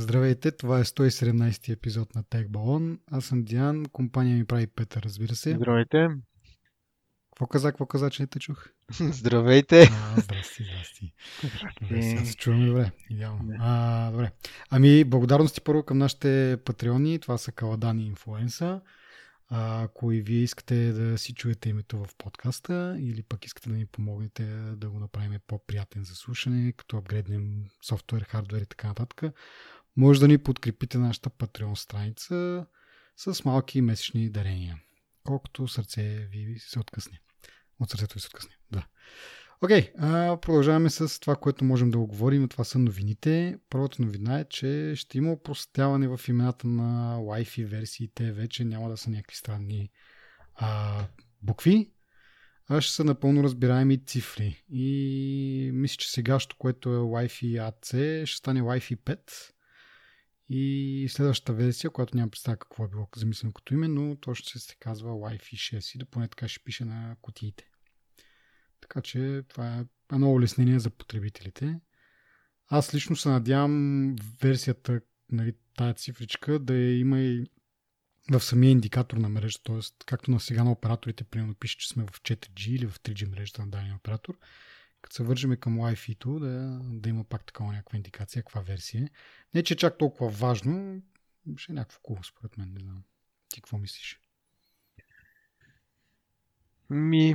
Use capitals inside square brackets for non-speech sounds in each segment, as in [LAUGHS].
Здравейте, това е 117 епизод на Тех Балон. Аз съм Диан, компания ми прави Петър, разбира се. Здравейте. Какво каза, какво каза, че не те чух? [LAUGHS] Здравейте. А, здрасти, здрасти. Добре, сега се чуваме добре. Идеално. А, добре. Ами, благодарности първо към нашите патреони. Това са Каладани и Инфлуенса. Ако и вие искате да си чуете името в подкаста или пък искате да ни помогнете да го направим по-приятен за слушане, като апгрейднем софтуер, хардвер и така нататък, може да ни подкрепите нашата Patreon страница с малки месечни дарения. Колкото сърце ви се откъсне. От сърцето ви се откъсне. Да. Окей, okay, продължаваме с това, което можем да оговорим. Това са новините. Първата новина е, че ще има упростяване в имената на Wi-Fi версиите. Вече няма да са някакви странни а, букви, а ще са напълно разбираеми цифри. И мисля, че сегащо, което е Wi-Fi AC, ще стане Wi-Fi 5. И следващата версия, която няма представа какво е било замислено като име, но то ще се казва Wi-Fi 6 и да поне така ще пише на кутиите. Така че това е едно улеснение за потребителите. Аз лично се надявам версията, нали, тая цифричка, да я има и в самия индикатор на мрежа, т.е. както на сега на операторите, примерно пише, че сме в 4G или в 3G мрежата на дадения оператор, като се вържиме към Wi-Fi-то, да, да има пак такава някаква индикация, каква версия. Не, че е чак толкова важно, ще е някакво хубаво, според мен, не знам. Ти какво мислиш? Ми,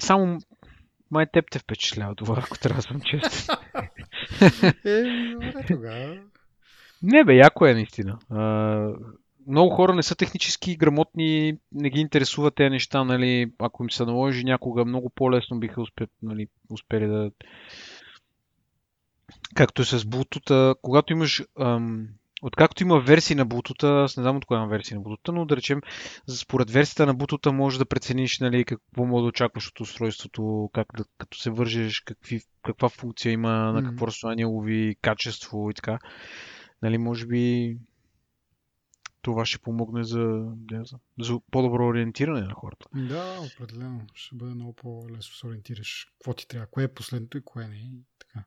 само май теб те впечатлява това, ако трябва да съм честен. [LAUGHS] е, добре тогава. Не бе, яко е наистина. А, много хора не са технически грамотни, не ги интересуват тези неща, нали, ако им се наложи някога, много по-лесно биха успе, нали, успели да... Както е с Bluetooth, когато имаш ам, Откакто има версии на бутута, аз не знам от коя има версия на бутута, но да речем, според версията на бутута можеш да прецениш нали, какво може да очакваш от устройството, как да, като се вържеш, какви, каква функция има, на какво разстояние лови, качество и така. Нали, може би това ще помогне за, за, за по-добро ориентиране на хората. Да, определено. Ще бъде много по-лесно се ориентираш какво ти трябва, кое е последното и кое не. И така.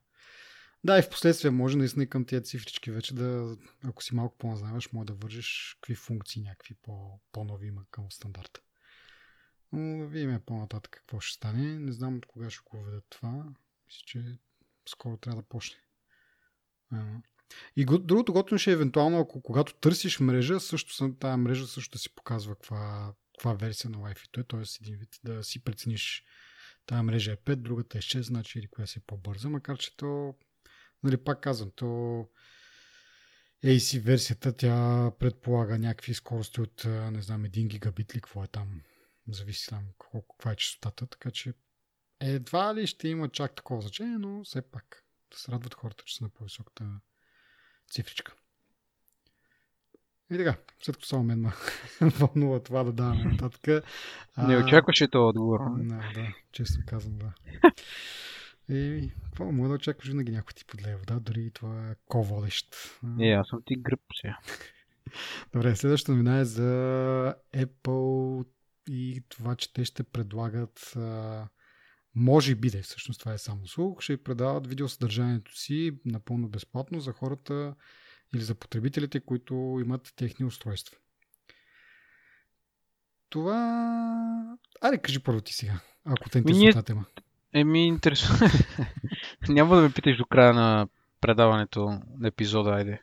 Да, и в последствие може наистина към тия цифрички вече да, ако си малко по-назнаваш, може да вържиш какви функции някакви по, по-нови има към стандарта. Но да видим по-нататък какво ще стане. Не знам кога ще го ведат това. Мисля, че скоро трябва да почне. И другото готино ще е евентуално, ако когато търсиш мрежа, също тази мрежа също да си показва каква, каква версия на Wi-Fi е, т.е. един вид да си прецениш тази мрежа е 5, другата е 6, значи или коя си е по-бърза, макар че то Нали, пак казвам, то AC версията, тя предполага някакви скорости от, не знам, 1 гигабит ли, какво е там, зависи там колко, каква е частотата, така че едва ли ще има чак такова значение, но все пак да се радват хората, че са на по-високата цифричка. И така, след като само мен ма [LAUGHS] вълнува това да даваме нататък. Не очакваше това отговор. Да, да, честно казвам, да. [LAUGHS] И какво мога да очакваш винаги някой ти подлее вода, дори и това е ко-водещ. Не, аз съм ти гръб сега. [LAUGHS] Добре, следващата новина е за Apple и това, че те ще предлагат а, може би да е всъщност това е само слух, ще предават видеосъдържанието си напълно безплатно за хората или за потребителите, които имат техни устройства. Това... Аре, кажи първо ти сега, ако те интересува тази тема. Еми, интересува. [LAUGHS] Няма да ме питаш до края на предаването на епизода, айде.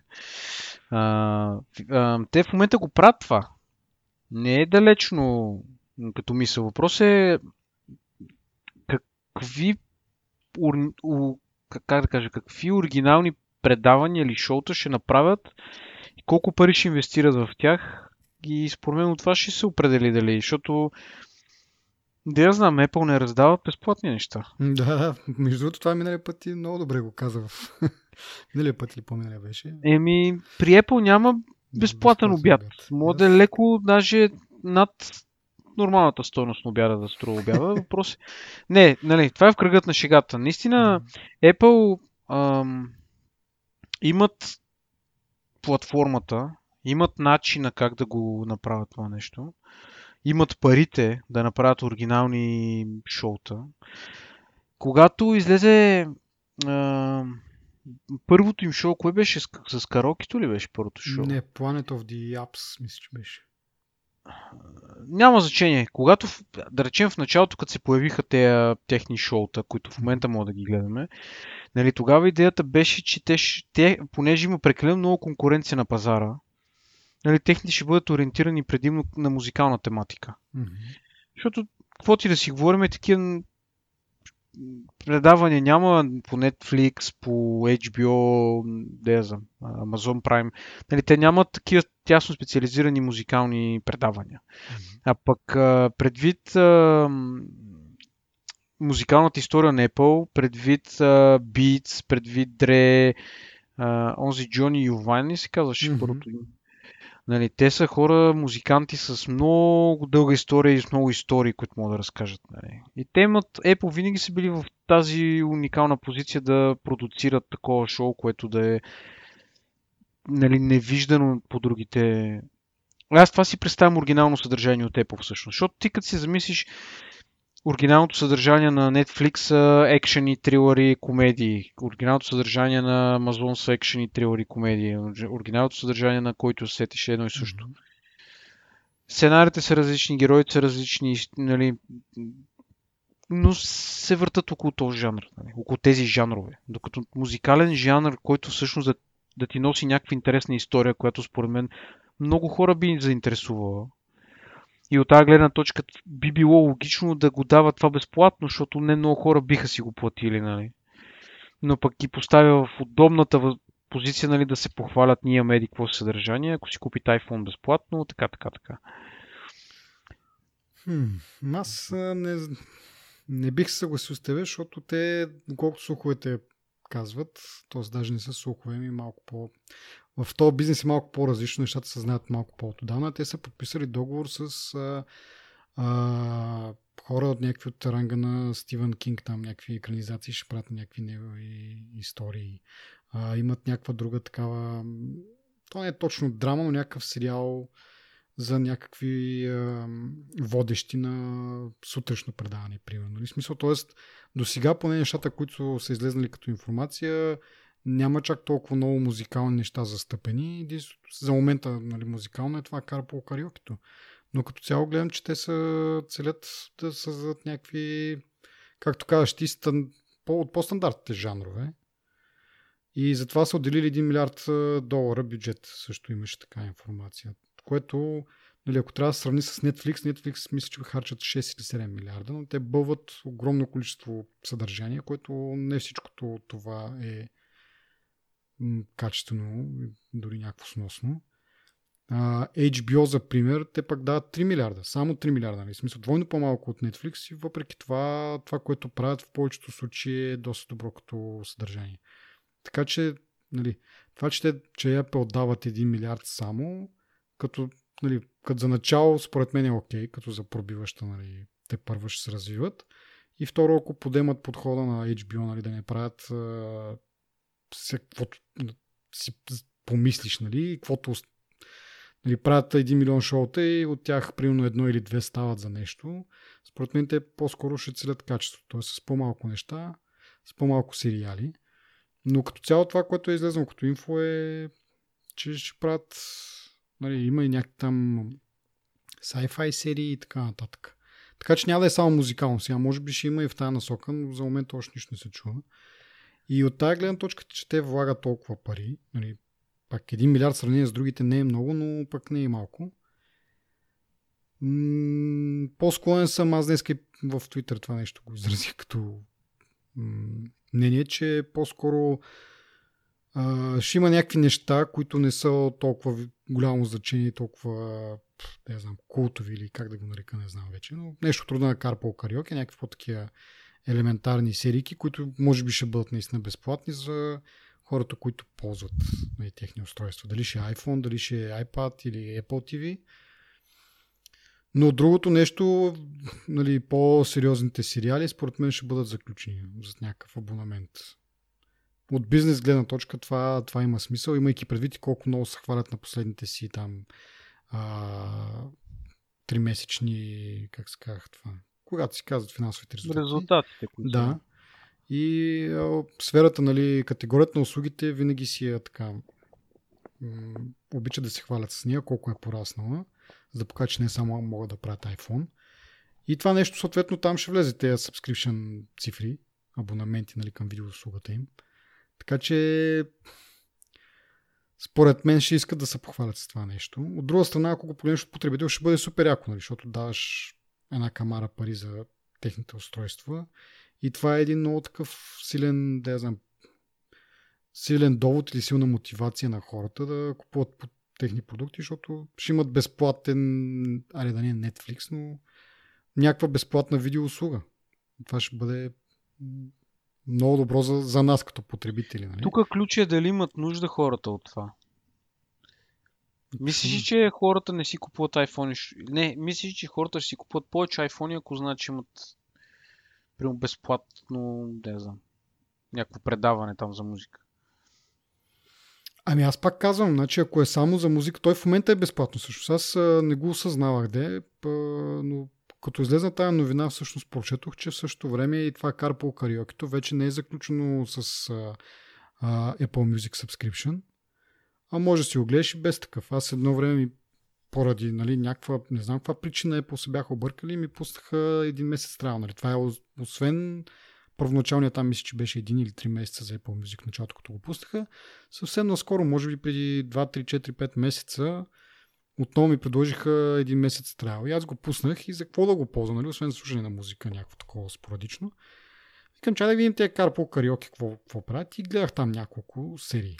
А, а, те в момента го правят това. Не е далечно като мисъл. Въпрос е какви как да кажа, какви оригинални предавания или шоута ще направят и колко пари ще инвестират в тях. И според мен от това ще се определи дали, защото да я знам, Apple не раздават безплатни неща. Да, между другото това миналия път и много добре го каза в... [LAUGHS] миналия път или по-миналия беше? Еми, при Apple няма безплатен обяд. обяд. Може да е леко, даже над нормалната стойност на обяда да струва обяда. [LAUGHS] Въпрос е... Не, нали, това е в кръгът на шегата. Наистина, Apple ам, имат платформата, имат начина как да го направят това нещо имат парите да направят оригинални шоута. Когато излезе а, първото им шоу, кое беше? С, с карокито ли беше първото шоу? Не, Planet of the Apps, мисля, че беше. Няма значение. Когато, да речем в началото, като се появиха тези техни шоута, които в момента мога да ги гледаме, нали, тогава идеята беше, че те, те, понеже има прекалено много конкуренция на пазара, нали, техните ще бъдат ориентирани предимно на музикална тематика. Mm-hmm. Защото, какво ти да си говорим, такива предавания няма по Netflix, по HBO, да знам, Amazon Prime. Нали, те нямат такива тясно специализирани музикални предавания. Mm-hmm. А пък предвид а, музикалната история на Apple, предвид а, Beats, предвид Dre, а, онзи Джони Ювайн се казваше mm-hmm. първото. Нали, те са хора, музиканти с много дълга история и с много истории, които могат да разкажат. Нали. И те имат, Apple винаги са били в тази уникална позиция да продуцират такова шоу, което да е нали, невиждано по другите. Аз това си представям оригинално съдържание от Apple всъщност. Защото ти като си замислиш, оригиналното съдържание на Netflix са екшени, трилъри, комедии. Оригиналното съдържание на Amazon са екшени, трилъри, комедии. Оригиналното съдържание на който сетиш е едно и също. Mm-hmm. Сценарите са различни, героите са различни, нали, но се въртат около този жанр, нали, около тези жанрове. Докато музикален жанр, който всъщност да, да ти носи някаква интересна история, която според мен много хора би заинтересувала, и от тази гледна точка би било логично да го дава това безплатно, защото не много хора биха си го платили, нали? Но пък ги поставя в удобната позиция, нали, да се похвалят ние имаме еди какво съдържание, ако си купите iPhone безплатно, така, така, така. Хм, аз не, не бих съгласил с тебе, защото те, колкото слуховете казват, т.е. даже не са слухове, ми малко по в този бизнес е малко по-различно, нещата се знаят малко по-отдавна. Те са подписали договор с а, а, хора от някакви от ранга на Стивен Кинг, там някакви екранизации, ще правят някакви негови истории. А, имат някаква друга такава... То не е точно драма, но някакъв сериал за някакви а, водещи на сутрешно предаване, примерно. И смисъл, т.е. до сега поне нещата, които са излезнали като информация, няма чак толкова много музикални неща застъпени. За момента нали, музикално е това по кариокито. Но като цяло гледам, че те са целят да създадат някакви, както казваш ти, стан, по, от по-стандартните жанрове. И затова са отделили 1 милиард долара бюджет. Също имаше така информация. Което, нали, ако трябва да сравни с Netflix, Netflix мисля, че харчат 6 или 7 милиарда, но те бълват огромно количество съдържание, което не всичкото това е качествено, дори някакво сносно. Uh, HBO, за пример, те пък дават 3 милиарда. Само 3 милиарда. Нали? Смисъл, двойно по-малко от Netflix и въпреки това, това, което правят в повечето случаи е доста добро като съдържание. Така че, нали, това, че, те, че Apple дават 1 милиард само, като, нали, като за начало, според мен е окей, като за пробиваща, нали, те първо ще се развиват. И второ, ако подемат подхода на HBO, нали, да не правят каквото си помислиш, нали, каквото нали, правят 1 милион шоута и от тях примерно едно или две стават за нещо. Според мен те по-скоро ще целят качество, т.е. с по-малко неща, с по-малко сериали. Но като цяло това, което е излезнало като инфо е, че ще правят, нали, има и някакви там sci-fi серии и така нататък. Така че няма да е само музикално. Сега може би ще има и в тази насока, но за момента още нищо не се чува. И от тази гледна точка, че те влагат толкова пари, нали, пак 1 милиард сравнение с другите не е много, но пък не е малко. М- по-склонен съм, аз днес в Twitter това нещо го изразих като м- мнение, че по-скоро а, ще има някакви неща, които не са толкова голямо значение, толкова не знам, култови или как да го нарека, не знам вече, но нещо трудно на карпо кариоке, някакви по-такива елементарни серийки, които може би ще бъдат наистина безплатни за хората, които ползват нали, техни устройства. Дали ще е iPhone, дали ще е iPad или Apple TV. Но другото нещо, нали, по-сериозните сериали, според мен ще бъдат заключени за някакъв абонамент. От бизнес гледна точка това, това има смисъл, имайки предвид колко много се хвалят на последните си там а, тримесечни, как се казах това, когато си казват финансовите резултати. Резултатите, които Да. И а, сферата, нали, категорията на услугите винаги си е така. М- обича да се хвалят с нея, колко е пораснала, за да покажа, че не само могат да правят iPhone. И това нещо, съответно, там ще влезе тези subscription цифри, абонаменти нали, към видеоуслугата им. Така че според мен ще искат да се похвалят с това нещо. От друга страна, ако го погледнеш от потребител, ще бъде супер яко, нали, защото даваш една камара пари за техните устройства. И това е един много такъв силен, да я знам, силен довод или силна мотивация на хората да купуват по техни продукти, защото ще имат безплатен, аре да не е Netflix, но някаква безплатна видеоуслуга. Това ще бъде много добро за, за нас като потребители. Нали? Тук ключ е дали имат нужда хората от това. Мислиш, че хората не си купуват iPhone? Не, мислиш, че хората ще си купуват повече iPhone, ако знаят, че имат прямо безплатно, не знам, някакво предаване там за музика. Ами аз пак казвам, значи ако е само за музика, той в момента е безплатно също. Аз не го осъзнавах, де, но като излезна тази новина, всъщност прочетох, че в същото време и това Carpool Karaoke вече не е заключено с а, а, Apple Music Subscription, а може да си го гледаш и без такъв. Аз едно време ми поради нали, някаква, не знам каква причина Apple се бяха объркали и ми пуснаха един месец трябва. Нали. Това е освен първоначалният там мисля, че беше един или три месеца за Apple Music началото, като го пуснаха. Съвсем наскоро, може би преди 2, 3, 4, 5 месеца, отново ми предложиха един месец трябва. И аз го пуснах и за какво да го ползвам, нали? освен за слушане на музика, някакво такова спорадично. Викам, чай да видим тези карпо кариоки, какво, какво правят и гледах там няколко серии.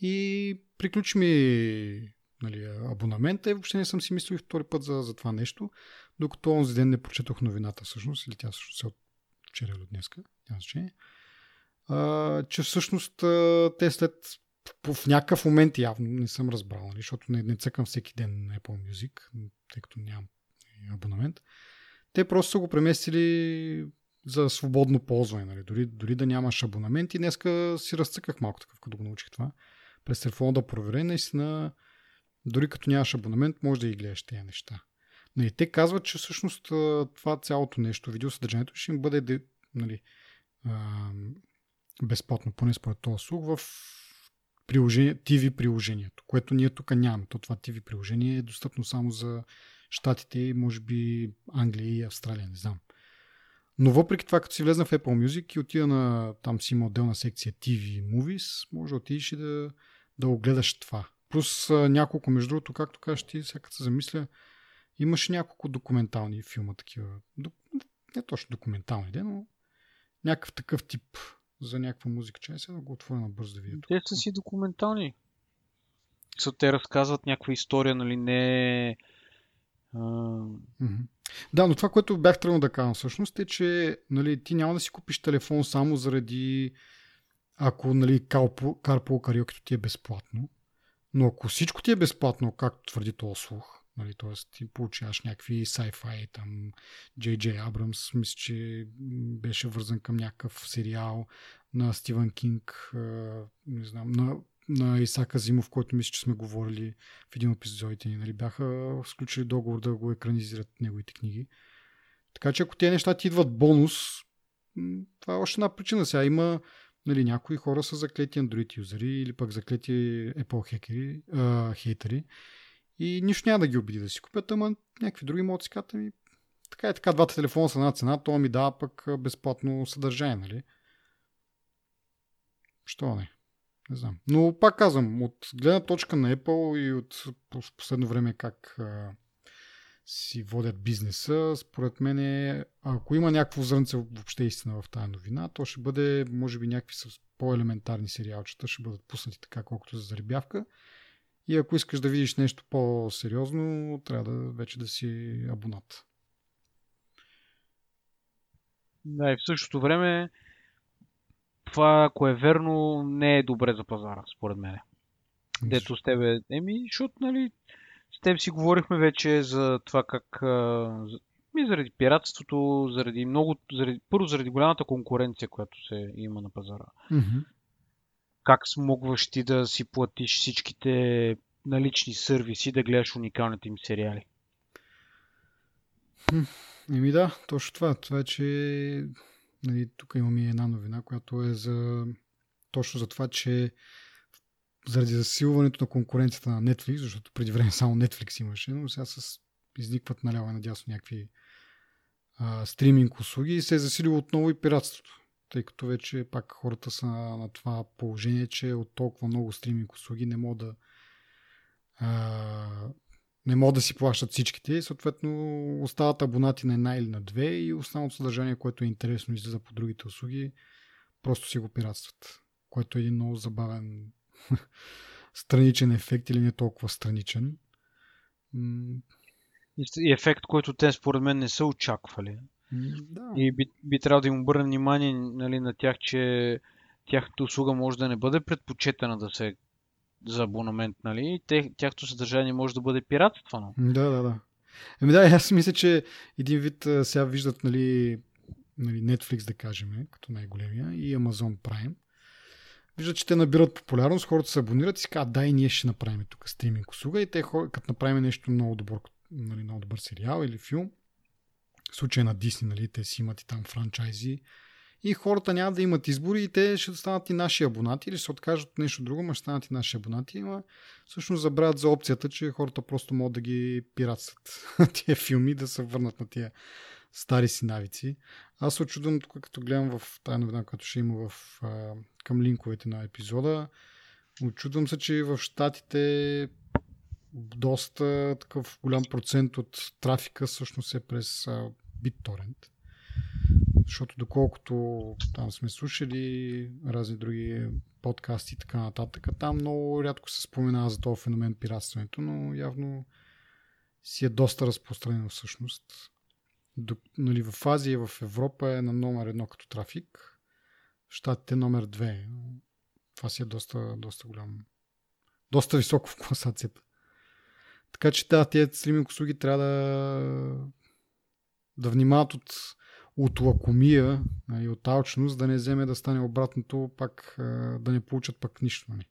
И приключи ми нали, абонамента и въобще не съм си мислил втори път за, за това нещо, докато онзи ден не прочетох новината всъщност, или тя всъщност е от вчера или от днеска, няма значение, а, че всъщност те след в някакъв момент явно не съм разбрал, нали, защото не, не цъкам всеки ден на Apple Music, тъй като нямам абонамент. Те просто са го преместили за свободно ползване, нали, дори, дори да нямаш абонамент и днеска си разцъках малко такъв, като го научих това. През телефона да проверя, наистина, дори като нямаш абонамент, може да ги гледаш тези неща. Но и те казват, че всъщност това цялото нещо, видеосъдържанието ще им бъде нали, безплатно, поне според този слух, в приложение, TV приложението, което ние тук нямаме. То това TV приложение е достъпно само за Штатите и може би Англия и Австралия, не знам. Но въпреки това, като си влезна в Apple Music и отида на, там си има отделна секция TV Movies, може да отидеш и да, да огледаш това. Плюс няколко, между другото, както кажеш ти, сега се замисля, имаше няколко документални филма такива. Не точно документални, но някакъв такъв тип за някаква музика. Чай сега да го отворя на бързо да видя. Те са си документални. Са, те разказват някаква история, нали, не... Да, но това, което бях тръгнал да кажа всъщност е, че нали, ти няма да си купиш телефон само заради ако нали, Carpool Karaoke ти е безплатно. Но ако всичко ти е безплатно, както твърди този слух, Нали, т.е. ти получаваш някакви sci-fi, там Джей Абрамс, мисля, че беше вързан към някакъв сериал на Стивън Кинг, не знам, на, на Исака Зимов, който мисля, че сме говорили в един от епизодите ни. Нали, бяха сключили договор да го екранизират неговите книги. Така че ако тези неща ти идват бонус, това е още една причина. Сега има нали, някои хора са заклети Android юзери или пък заклети Apple хекери, а, хейтери и нищо няма да ги обиди да си купят, ама някакви други могат ами, така и така, двата телефона са на цена, то ми дава пък безплатно съдържание, нали? Що не? Не знам. Но пак казвам, от гледна точка на Apple и от последно време как си водят бизнеса, според мен е, ако има някакво зрънце въобще истина в тази новина, то ще бъде, може би, някакви по-елементарни сериалчета ще бъдат пуснати така, колкото за заребявка и ако искаш да видиш нещо по-сериозно, трябва да вече да си абонат. Да, и в същото време това, ако е верно, не е добре за пазара, според мен. Дето с тебе, еми, защото, нали, с теб си говорихме вече за това как ми заради пиратството, заради много, заради, първо заради голямата конкуренция, която се има на пазара. Mm-hmm как смогваш ти да си платиш всичките налични сервиси да гледаш уникалните им сериали? Еми да, точно това. Това че Нали, тук имаме една новина, която е за точно за това, че заради засилването на конкуренцията на Netflix, защото преди време само Netflix имаше, но сега с изникват наляво и надясно някакви а, стриминг услуги и се е засилило отново и пиратството. Тъй като вече пак хората са на, на това положение, че от толкова много стриминг услуги не могат да а, не могат да си плащат всичките и съответно остават абонати на една или на две и останалото съдържание, което е интересно излиза по другите услуги, просто си го пиратстват. Което е един много забавен [LAUGHS] страничен ефект или не толкова страничен. И ефект, който те според мен не са очаквали. Да. И би, би трябвало да им обърнем внимание нали, на тях, че тяхната услуга може да не бъде предпочетена да се за абонамент, нали? Тяхното съдържание може да бъде пиратствано. Да, да, да. Еми да, аз мисля, че един вид сега виждат, нали, нали, Netflix, да кажем, като най-големия, и Amazon Prime. Виждат, че те набират популярност, хората се абонират и си казват, да, и ние ще направим тук стриминг услуга и те, като направим нещо много добро, нали, много добър сериал или филм, в случая на Дисни, нали, те си имат и там франчайзи, и хората няма да имат избори и те ще станат и наши абонати или ще откажат от нещо друго, но ще станат и наши абонати. Има всъщност забравят за опцията, че хората просто могат да ги пиратстват [LAUGHS] тия филми, да се върнат на тия стари си навици. Аз се очудвам тук, като гледам в тази новина, която ще има в, към линковете на епизода. Очудвам се, че в Штатите доста такъв голям процент от трафика всъщност е през BitTorrent. Защото доколкото там сме слушали разни други подкасти и така нататък, там много рядко се споменава за този феномен пиратстването, но явно си е доста разпространено всъщност. До, нали, в Азия в Европа е на номер едно като трафик, в Штатите номер две. Това си е доста, доста голям. Доста високо в класацията. Така че да, тези стриминг услуги трябва да, да внимават от от лакомия и нали, от алчност да не вземе да стане обратното, пак да не получат пак нищо. Нали.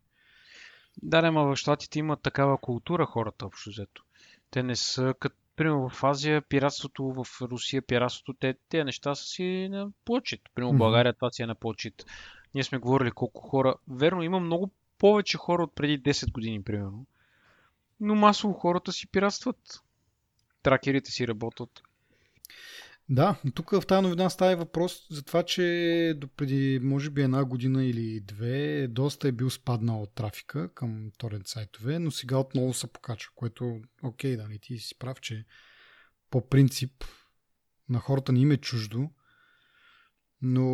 Да, не, в Штатите има такава култура хората общо взето. Те не са, като примерно в Азия, пиратството, в Русия пиратството, те, те неща са си на почет. Примерно в България това си е на почет. Ние сме говорили колко хора. Верно, има много повече хора от преди 10 години, примерно. Но масово хората си пиратстват. Тракерите си работят. Да, тук в тази новина става въпрос за това, че до преди може би една година или две доста е бил спаднал от трафика към торент сайтове, но сега отново се покачва, което окей, да, не ти си прав, че по принцип на хората не им е чуждо, но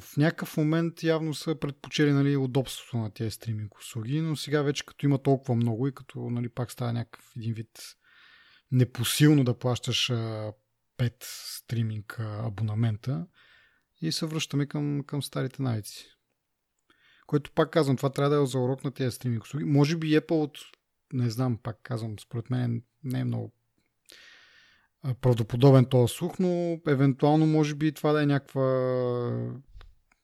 в някакъв момент явно са предпочели нали, удобството на тези стриминг услуги, но сега вече като има толкова много и като нали, пак става някакъв един вид непосилно да плащаш 5 стриминг абонамента и се връщаме към, към старите навици. Което пак казвам, това трябва да е за урок на тези стриминг услуги. Може би Apple от, не знам, пак казвам, според мен не е много правдоподобен този слух, но евентуално може би това да е някаква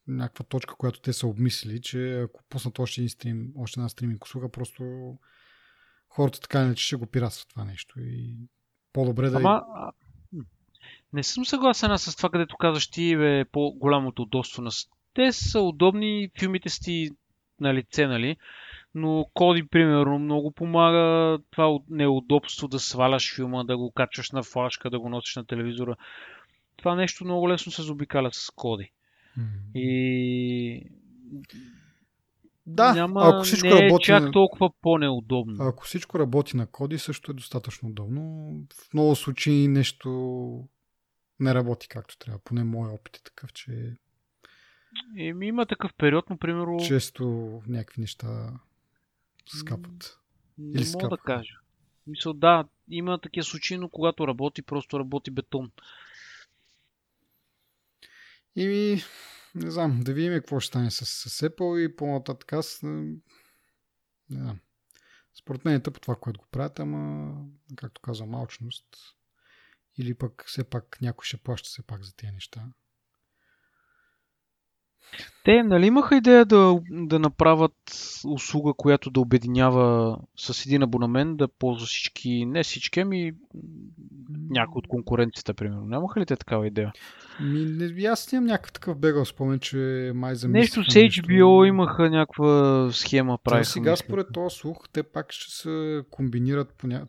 някаква точка, която те са обмислили, че ако пуснат още, един стрим, още една стриминг услуга, просто хората така не че ще го пиратстват това нещо и по-добре да Ама, не съм съгласен с това, където казваш ти е по-голямото удобство на... Те са удобни, филмите си на лице, нали? Но Коди, примерно, много помага това неудобство да сваляш филма, да го качваш на флашка, да го носиш на телевизора. Това нещо много лесно се заобикаля с Коди. Mm-hmm. И да, Няма, ако всичко не е работи чак толкова по-неудобно. Ако всичко работи на коди, също е достатъчно удобно. В много случаи нещо не работи както трябва. Поне моят опит е такъв, че Еми, има такъв период, но примерно... често някакви неща скапат. Не Или мога скапаха. да кажа. Мисъл, да, има такива случаи, но когато работи, просто работи бетон. И не знам, да видим какво ще стане с, с Apple и по-нататък аз не, не знам. Според мен е тъпо това, което го правят, ама както казвам, малчност. Или пък все пак някой ще плаща все пак за тези неща. Те, нали имаха идея да, да направят услуга, която да обединява с един абонамент, да ползва всички, не всички, ами някой от конкуренцията, примерно. Нямаха ли те такава идея? Ми, аз нямам някакъв такъв бегал спомен, че май за Нещо с HBO имаха някаква схема, правиха. сега според този слух, те пак ще се комбинират по ня...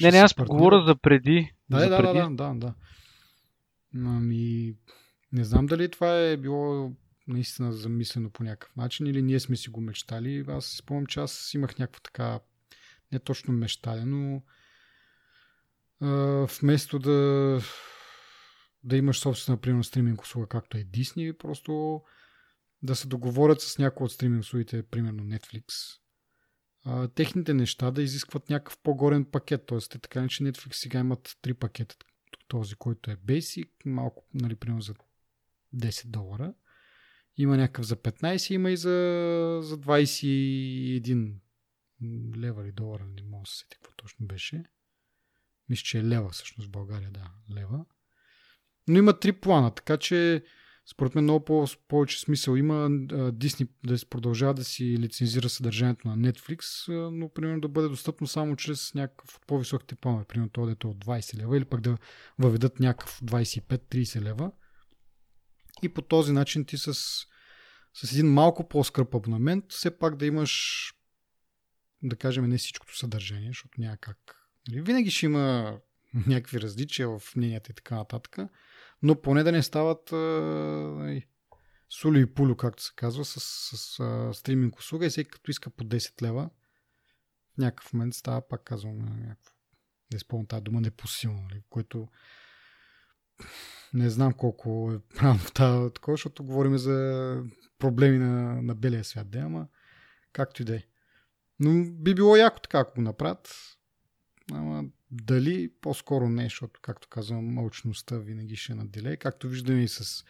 Не, не, аз говоря за преди. Да, за да, преди. да, да, да. Ами, не знам дали това е било наистина замислено по някакъв начин или ние сме си го мечтали. Аз спомням, че аз имах някаква така, не точно мечтали, но а, вместо да да имаш собствена, примерно, стриминг услуга, както е Disney, просто да се договорят с някои от стриминг услугите, примерно Netflix, техните неща да изискват някакъв по-горен пакет. Тоест, те така че Netflix сега имат три пакета. Този, който е Basic, малко, нали, примерно за 10 долара. Има някакъв за 15, има и за, за 21 лева или долара, не мога да се сетя какво точно беше. Мисля, че е лева всъщност в България, да, лева. Но има три плана, така че според мен много по- повече смисъл има Disney да продължава да си лицензира съдържанието на Netflix, но примерно да бъде достъпно само чрез някакъв от по-високите планове, примерно това дето е от 20 лева или пък да въведат някакъв 25-30 лева. И по този начин ти с, с един малко по-скъп абонамент все пак да имаш да кажем не всичкото съдържание, защото няма как. Нали, винаги ще има някакви различия в мненията и така нататък, но поне да не стават а, сули и пулю, както се казва, с, с а, стриминг услуга и всеки като иска по 10 лева, в някакъв момент става, пак казвам, някакво, не изпълня тази дума, непосилно, нали, което не знам колко е правилно [LAUGHS] тази такова, защото говорим за проблеми на, на белия свят, да, ама както и да е. Но би било яко така, ако го направят. Ама дали по-скоро не, защото, както казвам, мълчността винаги ще наделе. Както виждаме и с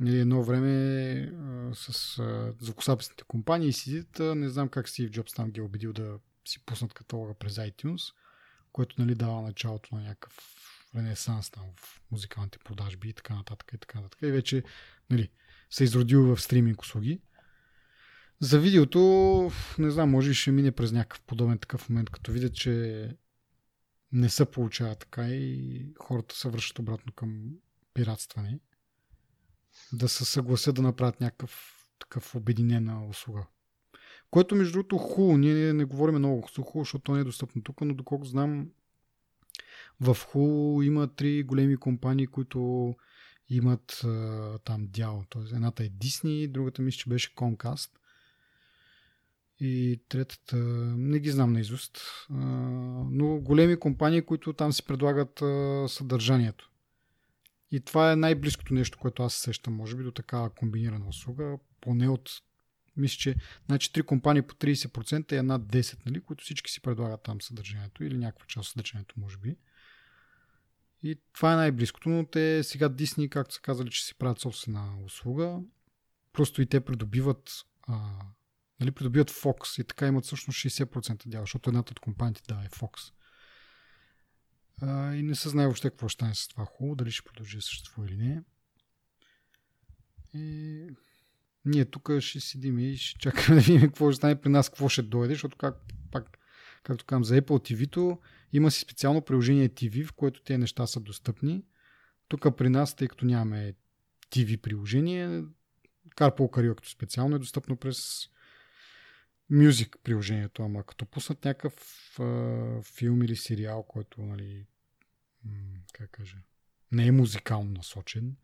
нали, едно време а, с а, звукосаписните компании сидят, а, не знам как Стив Джобс там ги е убедил да си пуснат каталога през iTunes, което нали, дава началото на някакъв ренесанс там в музикалните продажби и така нататък и така нататък. И вече нали, се е изродил в стриминг услуги. За видеото, не знам, може и ще мине през някакъв подобен такъв момент, като видят, че не се получава така и хората се връщат обратно към пиратстване. Да се съгласят да направят някакъв такъв обединена услуга. Което, между другото, хубаво. Ние не, говорим много хубаво, защото то не е достъпно тук, но доколко знам, в Ху има три големи компании, които имат а, там дял. Тоест, едната е Disney, другата мисля, че беше Comcast. И третата, не ги знам наизуст, но големи компании, които там си предлагат съдържанието. И това е най-близкото нещо, което аз сещам, може би, до такава комбинирана услуга, поне от мисля, че значи, три компании по 30% и една 10, нали, които всички си предлагат там съдържанието или някаква част от съдържанието, може би. И това е най-близкото, но те сега Disney, както са казали, че си правят собствена услуга, просто и те придобиват а, нали, придобиват Fox и така имат всъщност 60% дял, защото едната от компаниите да е Fox. А, и не се знае въобще какво ще стане с това хубаво, дали ще продължи да съществува или не. И ние тук ще седим и ще чакаме [LAUGHS] да видим какво ще стане при нас, какво ще дойде, защото как, пак, както казвам, за Apple TV-то има си специално приложение TV, в което тези неща са достъпни. Тук при нас, тъй като нямаме TV приложение, CarPool Karaoke специално е достъпно през Music приложението, ама като пуснат някакъв а, филм или сериал, който, нали, как кажа, не е музикално насочен,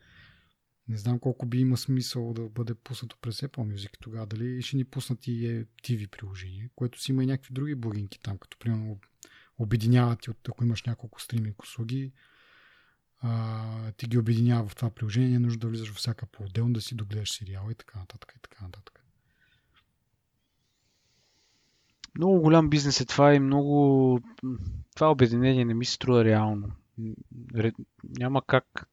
не знам колко би има смисъл да бъде пуснато през Apple Music тогава. Дали ще ни пуснат и TV приложение, което си има и някакви други блогинки там, като примерно обединяват ти, ако имаш няколко стриминг услуги, а, ти ги обединява в това приложение, не е нужда да влизаш в всяка по-отделно, да си догледаш сериала и така нататък и така нататък. Много голям бизнес е това и много... Това обединение не ми се струва реално. Няма как...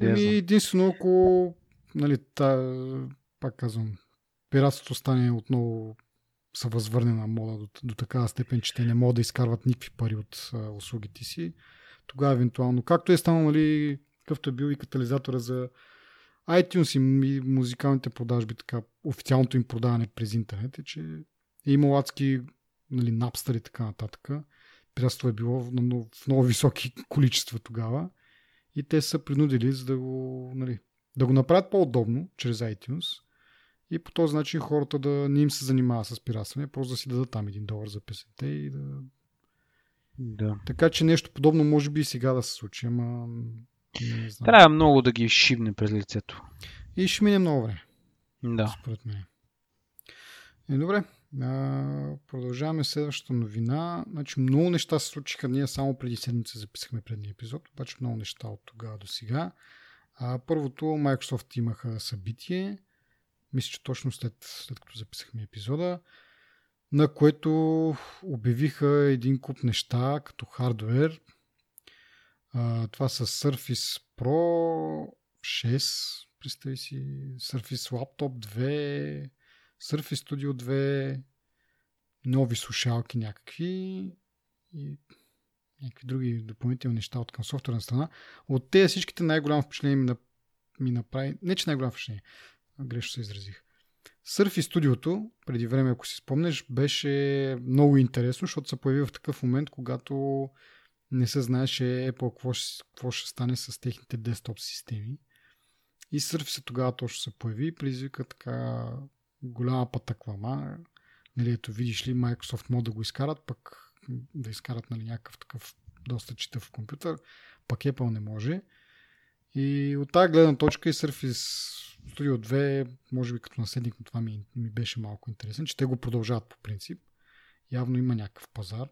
Ами, единствено, ако нали, та, пак казвам, пиратството стане отново се възвърне на мода до, до такава степен, че те не могат да изкарват никакви пари от а, услугите си, тогава евентуално, както е станало, нали, какъвто е бил и катализатора за iTunes и музикалните продажби, така, официалното им продаване през интернет е, че е имал адски нали, напстър и така нататък. пиратство е било в много, в много високи количества тогава и те са принудили за да го, нали, да го направят по-удобно чрез iTunes и по този начин хората да не им се занимава с пиратстване, просто да си дадат там един долар за песента и да... Да. Така че нещо подобно може би и сега да се случи, ама не знам. Трябва много да ги шибне през лицето. И ще мине много време, Да. според мен. Е, добре, а, продължаваме следващата новина. Значи много неща се случиха. Ние само преди седмица записахме предния епизод, обаче много неща от тогава до сега. А, първото, Microsoft имаха събитие, мисля, че точно след, след като записахме епизода, на което обявиха един куп неща като хардвер. А, това са Surface Pro 6, представи си, Surface Laptop 2, Surface Studio 2, нови слушалки някакви и някакви други допълнителни неща от към софтуерна страна. От тези всичките най-голямо впечатление ми, на, ми направи, не че най-голямо впечатление, грешно се изразих. Surface Studio, преди време, ако си спомнеш, беше много интересно, защото се появи в такъв момент, когато не се знаеше Apple какво ще, какво ще стане с техните десктоп системи. И Surface тогава точно се появи и предизвика така голяма пътъквама. Нали, ето видиш ли, Microsoft могат да го изкарат, пък да изкарат нали, някакъв такъв доста читав компютър, пък Apple не може. И от тази гледна точка и Surface Studio 2, може би като наследник на това ми, ми беше малко интересен, че те го продължават по принцип. Явно има някакъв пазар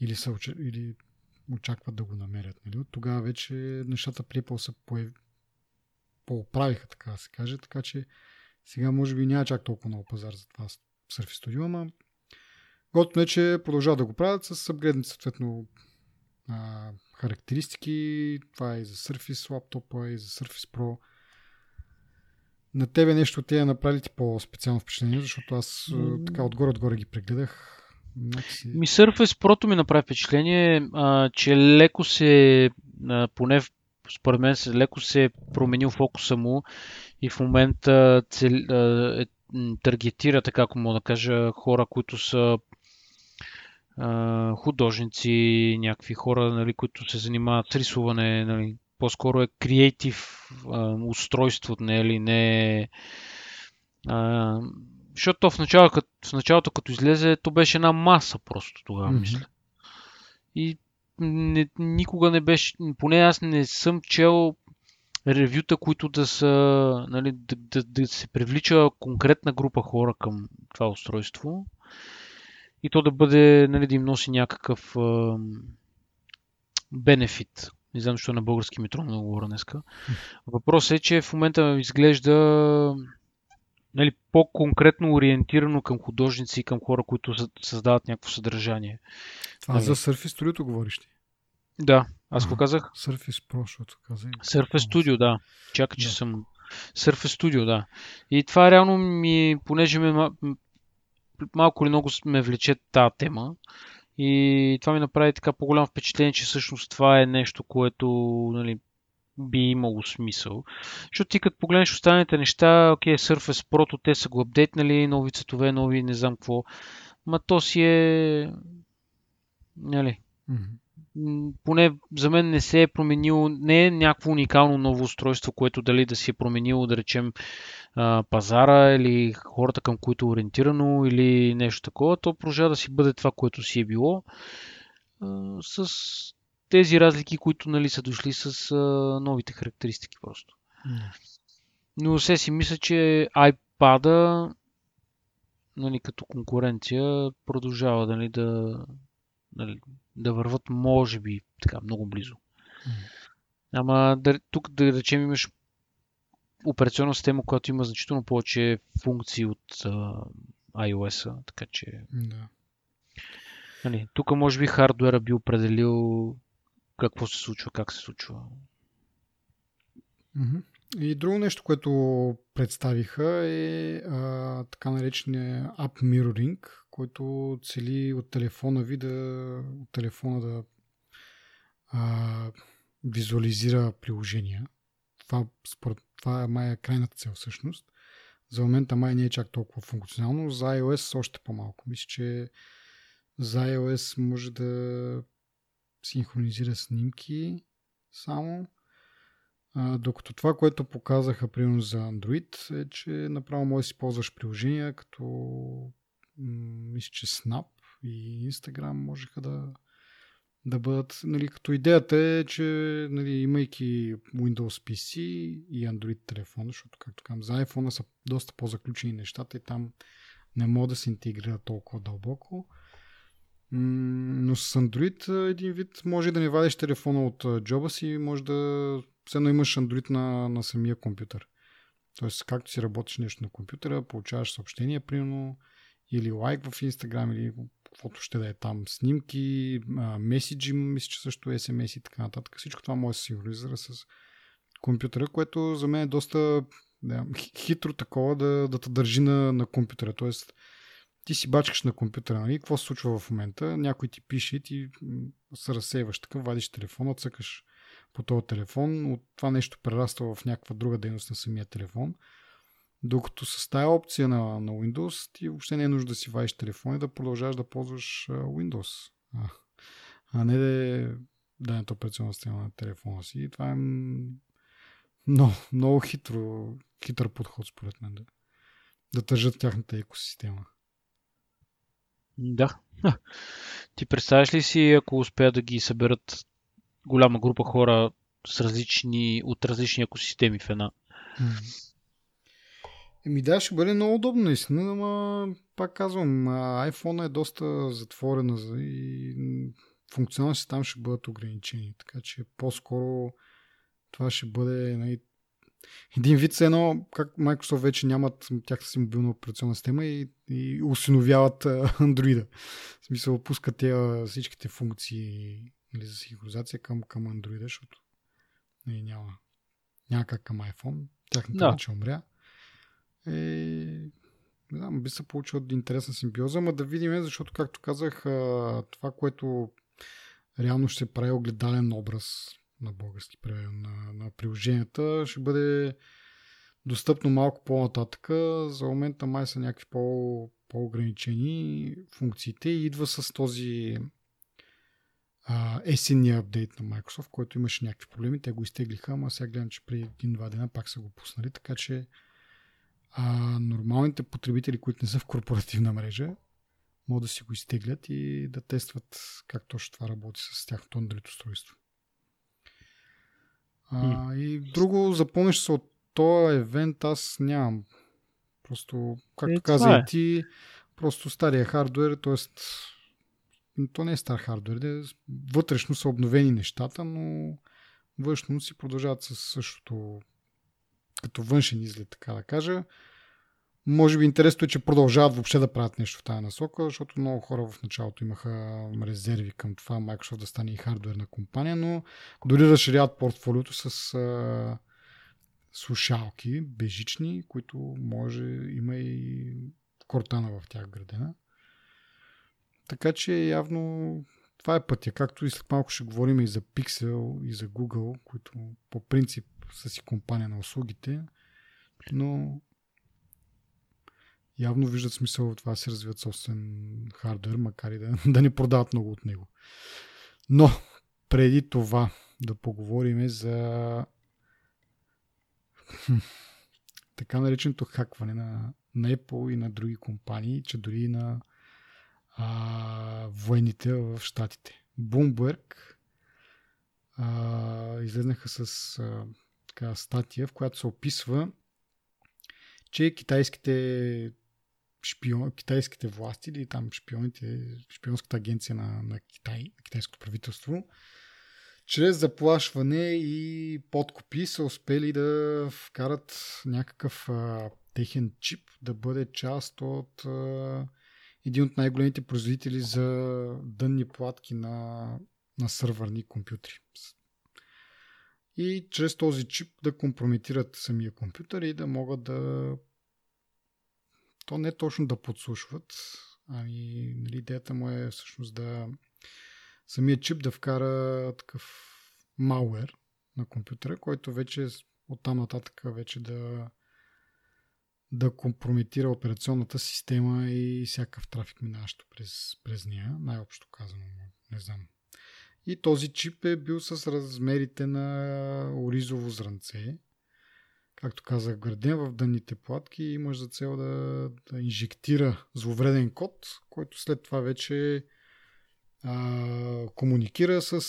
или, са, или очакват да го намерят. Нали? От тогава вече нещата при Apple се появи, по-оправиха, така да се каже, така че сега може би няма чак толкова много пазар за това Surface Studio, ама готино е, че продължават да го правят с апгрейдни съответно а, характеристики. Това е и за Surface лаптопа, и за Surface Pro. На тебе нещо те направили ти по-специално впечатление, защото аз така отгоре-отгоре ги прегледах. Ми Surface Pro ми направи впечатление, а, че леко се, а, поне според мен се леко се е променил фокуса му и в момента цел, е, таргетира, така ако мога да кажа, хора, които са а, художници, някакви хора, нали, които се занимават с рисуване, нали, по-скоро е креатив устройство, нали, не а, защото в началото, в началото, като излезе, то беше една маса просто тогава, mm-hmm. мисля. И не, никога не беше, поне аз не съм чел ревюта, които да са, нали, да, да, да се привлича конкретна група хора към това устройство и то да бъде, нали, да им носи някакъв бенефит. Не знам, защо на български метро много говоря днеска. Въпросът е, че в момента изглежда нали, по-конкретно ориентирано към художници и към хора, които създават някакво съдържание. Това нали. за Surface Studio говориш ти? Да, аз го казах. Surface Pro, защото казах. Surface Studio, да. Чакай, че да. съм... Surface Studio, да. И това реално ми, понеже ме, малко или много ме влече тази тема, и това ми направи така по-голямо впечатление, че всъщност това е нещо, което нали, би имало смисъл. Защото ти като погледнеш останалите неща, окей, Surface Pro, те са го апдейтнали, нови цветове, нови не знам какво. Ма то си е... Нали? Mm-hmm. Поне за мен не се е променило, не е някакво уникално ново устройство, което дали да си е променило, да речем, пазара или хората към които е ориентирано или нещо такова, то продължава да си бъде това, което си е било с тези разлики, които нали, са дошли с новите характеристики просто. Mm. Но все си мисля, че iPad нали, като конкуренция продължава нали, да, нали, да върват, може би, така, много близо. Mm. Ама да, тук да речем имаш операционна система, която има значително повече функции от uh, iOS-а, така че... Да. Нали, тук може би хардуера би определил какво се случва, как се случва. И друго нещо, което представиха е а, така наречения App Mirroring, който цели от телефона ви да, от телефона да а, визуализира приложения. Това, според, това е май крайната цел всъщност. За момента май не е чак толкова функционално. За iOS още по-малко. Мисля, че За iOS може да синхронизира снимки само. А, докато това, което показаха примерно за Android е, че направо може да си ползваш приложения като мисля, че Snap и Instagram можеха да, да бъдат, нали, като идеята е, че нали, имайки Windows PC и Android телефон, защото, както казвам, за iPhone са доста по-заключени нещата и там не могат да се интегрира толкова дълбоко. Но с Android един вид може да не вадиш телефона от джоба си, може да все едно имаш Android на, на самия компютър. Тоест, както си работиш нещо на компютъра, получаваш съобщения, примерно, или лайк в Instagram, или каквото ще да е там, снимки, меседжи, мисля, че също SMS и така нататък. Всичко това може да се синхронизира с компютъра, което за мен е доста да, хитро такова да, да те държи на, на компютъра. Тоест, ти си бачкаш на компютъра, нали? Какво се случва в момента? Някой ти пише и ти се разсейваш така, вадиш телефона, цъкаш по този телефон, от това нещо прераства в някаква друга дейност на самия телефон. Докато с тази опция на, на Windows, ти въобще не е нужда да си вадиш телефон и да продължаваш да ползваш Windows. А, а не да е дадената операционна система на телефона си. И това е много, много хитро, хитър подход, според мен, да, да тържат тяхната екосистема. Да. Ти представяш ли си, ако успеят да ги съберат голяма група хора с различни, от различни екосистеми в една? Еми да, ще бъде много удобно наистина, но пак казвам, iPhone е доста затворена и функционалности там ще бъдат ограничени. Така че по-скоро това ще бъде нали, един вид се едно, как Microsoft вече нямат тяхната си мобилна операционна система и, и усиновяват Android. В смисъл, пускат тя всичките функции нали, за синхронизация към, към Android, защото нали, няма, няма как към iPhone. Тяхната да. вече умря. Е, не знам, би се получил интересна симбиоза, ама да видим, защото, както казах, това, което реално ще прави огледален образ на български на, на приложенията, ще бъде достъпно малко по-нататък. За момента май са някакви по, по-ограничени функциите и идва с този а, есенния апдейт на Microsoft, който имаше някакви проблеми. Те го изтеглиха, ама сега гледам, че преди един-два дена пак са го пуснали, така че а, нормалните потребители, които не са в корпоративна мрежа, могат да си го изтеглят и да тестват как точно това работи с тяхното Android устройство. А, и друго, запомниш се от този евент, аз нямам. Просто, както е, каза е. и ти, просто стария хардвер, т.е. то не е стар хардвер, вътрешно са обновени нещата, но външно си продължават със същото като външен изглед, така да кажа. Може би интересното е, че продължават въобще да правят нещо в тази насока, защото много хора в началото имаха резерви към това Microsoft да стане и хардверна компания, но дори разширяват портфолиото с а, слушалки, бежични, които може има и кортана в тях градена. Така че явно това е пътя. Както и след малко ще говорим и за Pixel и за Google, които по принцип са си компания на услугите, но явно виждат смисъл в това да се развиват собствен хардвер, макар и да, [LAUGHS] да не продават много от него. Но, преди това да поговорим за [LAUGHS] така нареченото хакване на, на Apple и на други компании, че дори и на а, военните в Штатите. Bloomberg а, излезнаха с а, така, статия, в която се описва, че китайските шпион, китайските власти или там шпионите, шпионската агенция на, на Китай, на китайското правителство, чрез заплашване и подкопи са успели да вкарат някакъв а, техен чип да бъде част от а, един от най-големите производители за дънни платки на, на сървърни компютри. И чрез този чип да компрометират самия компютър и да могат да то не точно да подслушват, ами нали, идеята му е всъщност да самия чип да вкара такъв малвер на компютъра, който вече оттам нататък вече да да компрометира операционната система и всякакъв трафик минаващо през, през нея, най-общо казано, не знам. И този чип е бил с размерите на оризово зранце. Както казах, граден в дънните платки и имаш за цел да, да инжектира зловреден код, който след това вече а, комуникира с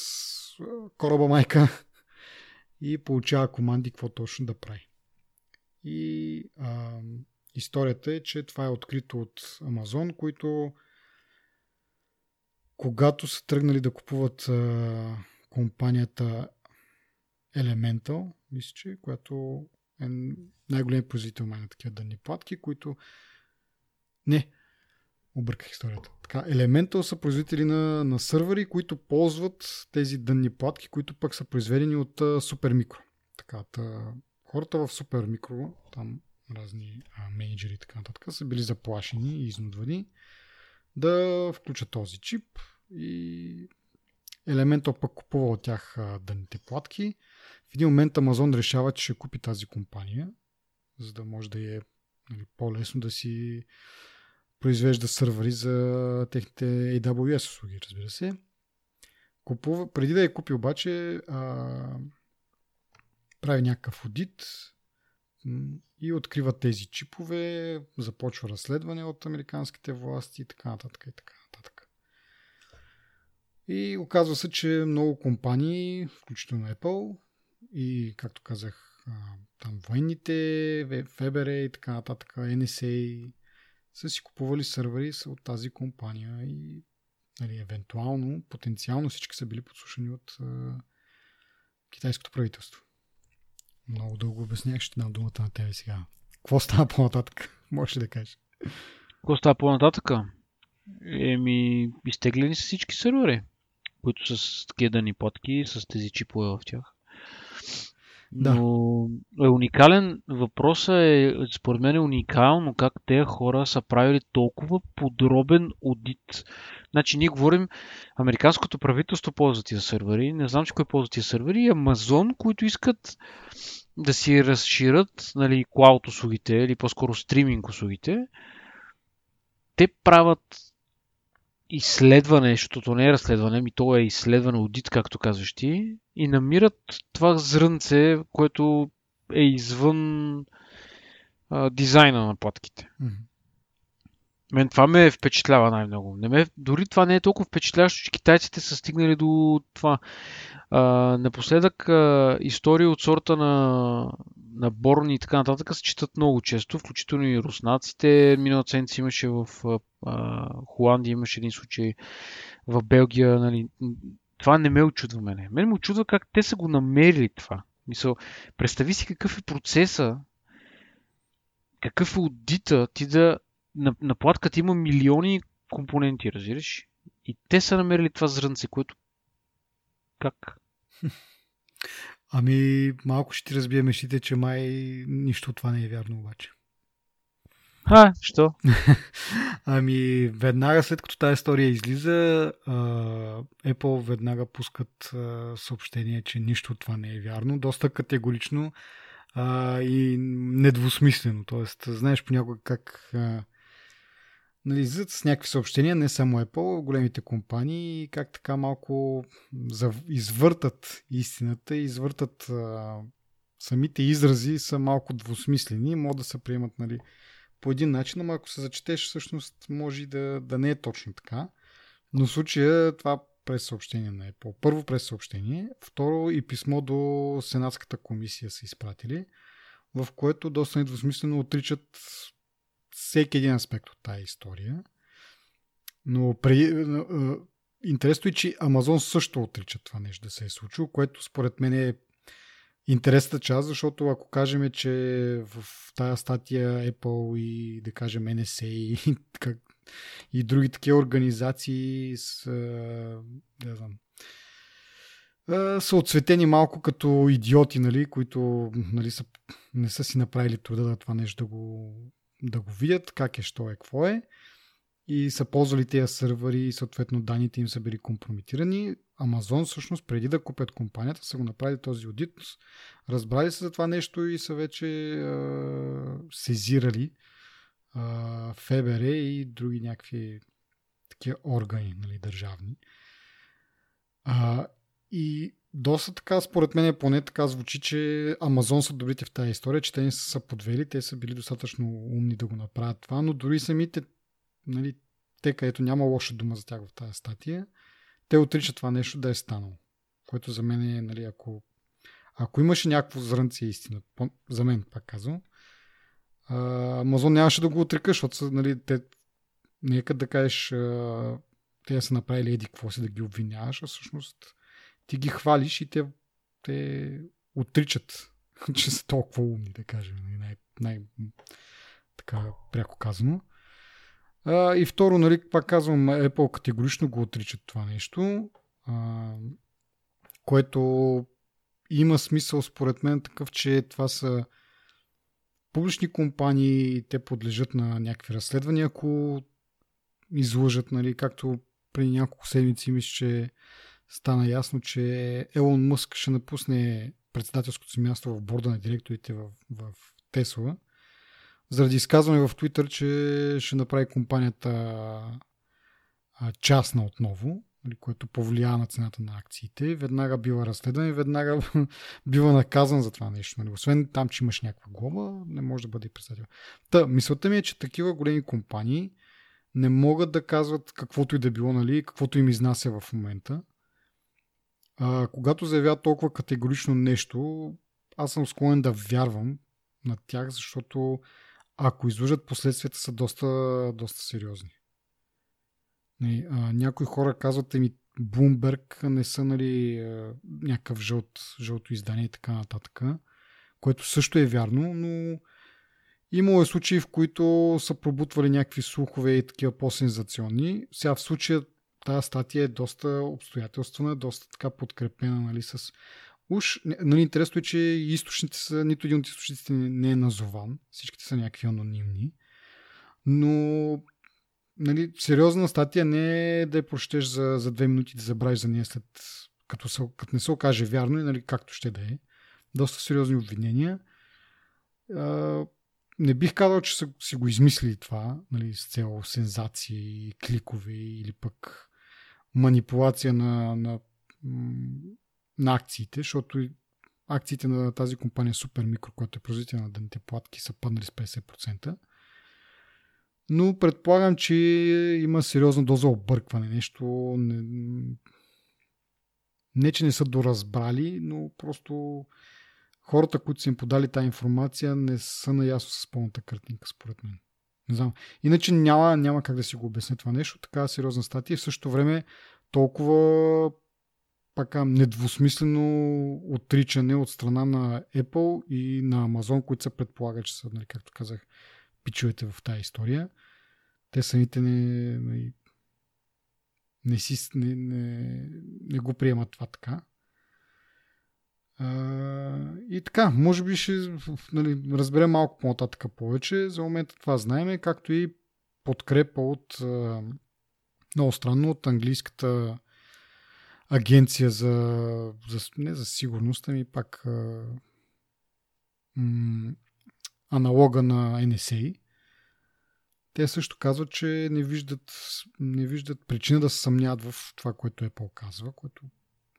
кораба майка [LAUGHS] и получава команди какво точно да прави. И а, историята е, че това е открито от Амазон, които когато са тръгнали да купуват а, компанията Elemental, мисля, че, която е най-големият производител на такива данни платки, които не, обърках историята. Така, Elemental са производители на, на сървъри, които ползват тези данни платки, които пък са произведени от Supermicro. Така, та, хората в Supermicro, там разни а, менеджери и така нататък, са били заплашени и изнудвани да включат този чип и Elemental пък купува от тях а, данните платки. В един момент Amazon решава, че ще купи тази компания, за да може да е нали, по-лесно да си произвежда сървъри за техните AWS услуги, разбира се. Купува, преди да я купи обаче, а, прави някакъв аудит и открива тези чипове, започва разследване от американските власти и така нататък и така нататък. И оказва се, че много компании, включително Apple и, както казах, там военните, FBR и така нататък, NSA, са си купували сървъри от тази компания и нали, евентуално, потенциално всички са били подслушани от китайското правителство. Много дълго обяснях, ще дам думата на тебе сега. Какво става по-нататък? [LAUGHS] Можеш ли да кажеш? Какво става по-нататък? Еми, изтеглени са всички сървъри, които са с такива дани потки, с тези чипове в тях. Да. Но е уникален. Въпросът е, според мен е уникално как тези хора са правили толкова подробен аудит. Значи ние говорим, американското правителство ползва тия сървъри, не знам, че кой ползва тия сървъри, Амазон, които искат да си разширят нали, клауд услугите или по-скоро стриминг услугите, те правят изследване, защото не е разследване, ми то е изследване, аудит, както казваш ти, и намират това зрънце, което е извън а, дизайна на платките. Mm-hmm. Мен това ме впечатлява най-много. Не ме, дори това не е толкова впечатляващо, че китайците са стигнали до това. А, напоследък а, истории от сорта на, на Борни и така нататък се четат много често, включително и руснаците. Миналата седмица имаше в а, Холандия, имаше един случай в Белгия. Нали. Това не ме очудва мене. Мен ме очудва как те са го намерили това. Мисъл, представи си какъв е процеса, какъв е аудита ти да на, на платката има милиони компоненти, разбираш? И те са намерили това зрънце, което как? [LAUGHS] Ами, малко ще ти разбия мечтите, че май нищо това не е вярно обаче. А, що? [LAUGHS] ами, веднага след като тази история излиза, Apple веднага пускат съобщение, че нищо от това не е вярно. Доста категорично и недвусмислено. Тоест, знаеш понякога как нали, с някакви съобщения, не само Apple, големите компании, как така малко извъртат истината, извъртат а, самите изрази са малко двусмислени, могат да се приемат нали, по един начин, но ако се зачетеш, всъщност може и да, да не е точно така. Но в случая това през съобщение на Apple. Първо през съобщение, второ и писмо до Сенатската комисия са изпратили, в което доста недвусмислено отричат всеки един аспект от тази история. Но при... интересно е, че Амазон също отрича това нещо да се е случило, което според мен е интересната част, защото ако кажем, че в тая статия Apple и да кажем NSA и, как, и други такива организации с, да знам, са отсветени малко като идиоти, нали, които нали, са, не са си направили труда да това нещо да го да го видят как е, що е, какво е и са ползвали тези сървъри и съответно данните им са били компрометирани. Амазон всъщност преди да купят компанията са го направили този аудит, разбрали се за това нещо и са вече а, сезирали а, ФБР и други някакви такива органи нали, държавни. А, и доста така, според мен, поне така звучи, че Амазон са добрите в тази история, че те не са подвели, те са били достатъчно умни да го направят това, но дори самите, нали, те, където няма лоша дума за тях в тази статия, те отричат това нещо да е станало. Което за мен е, нали, ако, ако имаше някакво зрънце истина, за мен, пак казвам, Амазон нямаше да го отрека, защото нали, те, нека да кажеш, те са направили еди какво си да ги обвиняваш, а всъщност ти ги хвалиш и те, те отричат, [LAUGHS] че са толкова умни, да кажем, нали, най, най така пряко казано. А, и второ, нали, пак казвам, Apple категорично го отричат това нещо, а, което има смисъл според мен такъв, че това са публични компании, те подлежат на някакви разследвания, ако излъжат, нали, както преди няколко седмици мисля, че стана ясно, че Елон Мъск ще напусне председателското си място в борда на директорите в, в Тесла, заради изказване в Твитър, че ще направи компанията частна отново, нали, което повлия на цената на акциите. Веднага бива разследван и веднага [LAUGHS] бива наказан за това нещо. Нали. Освен там, че имаш някаква глоба, не може да бъде председател. Та, мисълта ми е, че такива големи компании не могат да казват каквото и да било, нали, каквото им изнася в момента. А, когато заявяват толкова категорично нещо, аз съм склонен да вярвам на тях, защото ако излъжат, последствията са доста, доста сериозни. Не, а, някои хора казват, еми, Bloomberg не са нали, някакъв жълт, жълто издание и така нататък, което също е вярно, но имало е случаи, в които са пробутвали някакви слухове и такива по-сензационни. Сега в случая тази статия е доста обстоятелствена, доста така подкрепена нали, с Уж, нали, интересно е, че източните са, нито един от източниците не е назован, всичките са някакви анонимни, но нали, сериозна статия не е да я прочетеш за, за две минути да забравиш за нея след като, се, като не се окаже вярно и нали, както ще да е. Доста сериозни обвинения. А, не бих казал, че са си го измислили това, нали, с цел сензации, кликове или пък манипулация на, на, на акциите, защото акциите на тази компания Супер Микро, която е производител на дъните платки, са паднали с 50%. Но предполагам, че има сериозна доза объркване. Нещо не, не че не са доразбрали, но просто хората, които са им подали тази информация, не са наясно с пълната картинка, според мен. Не знам. Иначе няма, няма как да си го обясня това нещо. Така сериозна статия и в същото време толкова пака недвусмислено отричане от страна на Apple и на Amazon, които се предполага, че са, нали, както казах, пичовете в тази история. Те самите не, не, не, си, не, не, не го приемат това така. И така, може би ще нали, разберем малко по-нататък повече. За момента това знаеме, както и подкрепа от много странно от английската агенция за, за не за сигурност, ами пак аналога на NSA. Те също казват, че не виждат, не виждат причина да се съмняват в това, което Apple казва, което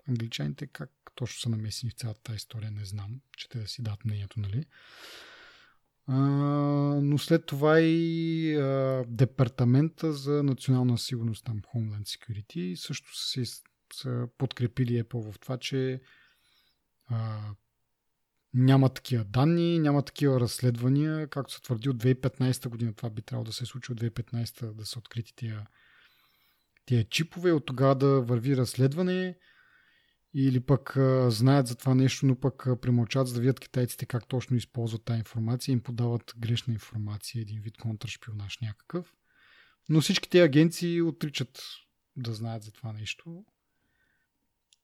англичаните как точно са намесени в цялата тази история, не знам, че те да си дадат мнението, нали? А, но след това и а, Департамента за национална сигурност, там Homeland Security, също са, са подкрепили Apple в това, че а, няма такива данни, няма такива разследвания, както се твърди от 2015 година. Това би трябвало да се случи от 2015 да са открити тия, тия чипове, от тогава да върви разследване или пък а, знаят за това нещо, но пък премълчат, за да видят китайците как точно използват тази информация им подават грешна информация, един вид контрашпионаж някакъв. Но всички тези агенции отричат да знаят за това нещо.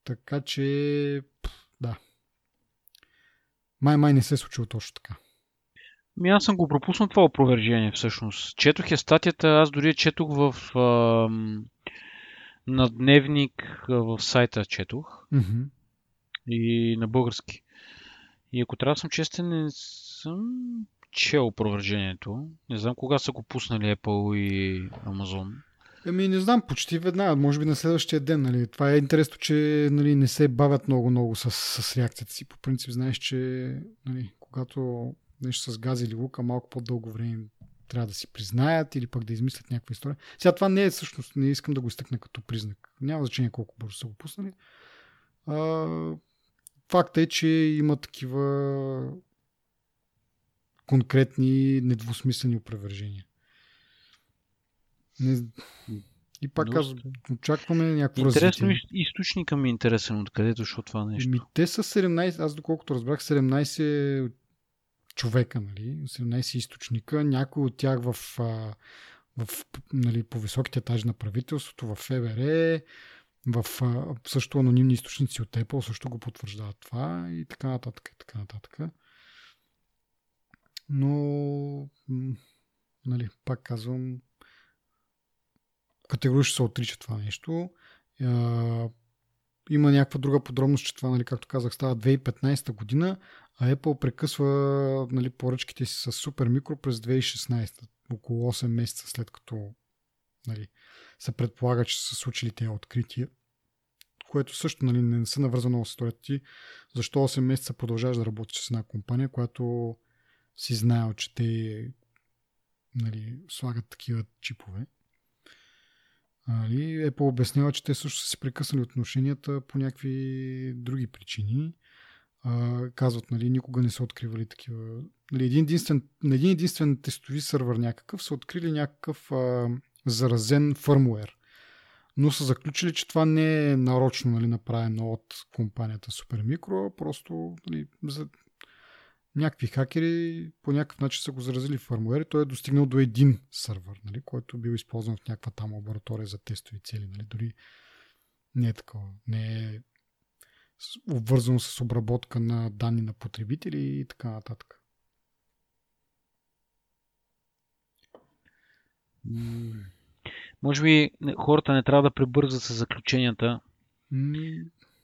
Така че, да. Май-май не се е случило точно така. Ми аз съм го пропуснал това опровержение всъщност. Четох я статията, аз дори я четох в... Ам на дневник в сайта четох. Mm-hmm. И на български. И ако трябва да съм честен, не съм чел опровержението. Не знам кога са го пуснали Apple и Amazon. Еми, не знам, почти веднага, може би на следващия ден. Нали. Това е интересно, че нали, не се бавят много-много с, с реакцията си. По принцип, знаеш, че нали, когато нещо с газ или лука, малко по-дълго време трябва да си признаят или пък да измислят някаква история. Сега това не е всъщност, не искам да го изтъкна като признак. Няма значение колко бързо са го пуснали. А, факт е, че има такива конкретни, недвусмислени опровержения. Не... И пак казвам, очакваме някакво Интересно, развитие. източника ми е интересен откъде дошло това нещо. Ми, те са 17, аз доколкото разбрах, 17 човека, нали, 17 източника, някои от тях в, в, нали, по високите етажи на правителството, в ФБР, в също анонимни източници от Apple също го потвърждават това и така нататък. И така нататък. Но, нали, пак казвам, категорично се отрича това нещо. Има някаква друга подробност, че това, нали, както казах, става 2015 година, а Apple прекъсва нали, поръчките си с Супер Микро през 2016, около 8 месеца след като нали, се предполага, че са случили тези открития, което също нали, не са навързано с историята ти, защо 8 месеца продължаваш да работиш с една компания, която си знаел, че те нали, слагат такива чипове. Нали, Apple обяснява, че те също са си прекъснали отношенията по някакви други причини. А, казват, нали, никога не са откривали такива. Нали, един единствен, на един единствен тестови сървър някакъв са открили някакъв а, заразен фърмуер. Но са заключили, че това не е нарочно нали, направено от компанията Supermicro, просто нали, за някакви хакери по някакъв начин са го заразили в фърмуер и той е достигнал до един сървър, нали, който бил използван в някаква там лаборатория за тестови цели. Нали, дори не е такова. Не е обвързано с обработка на данни на потребители и така нататък. Може би хората не трябва да пребързат с заключенията.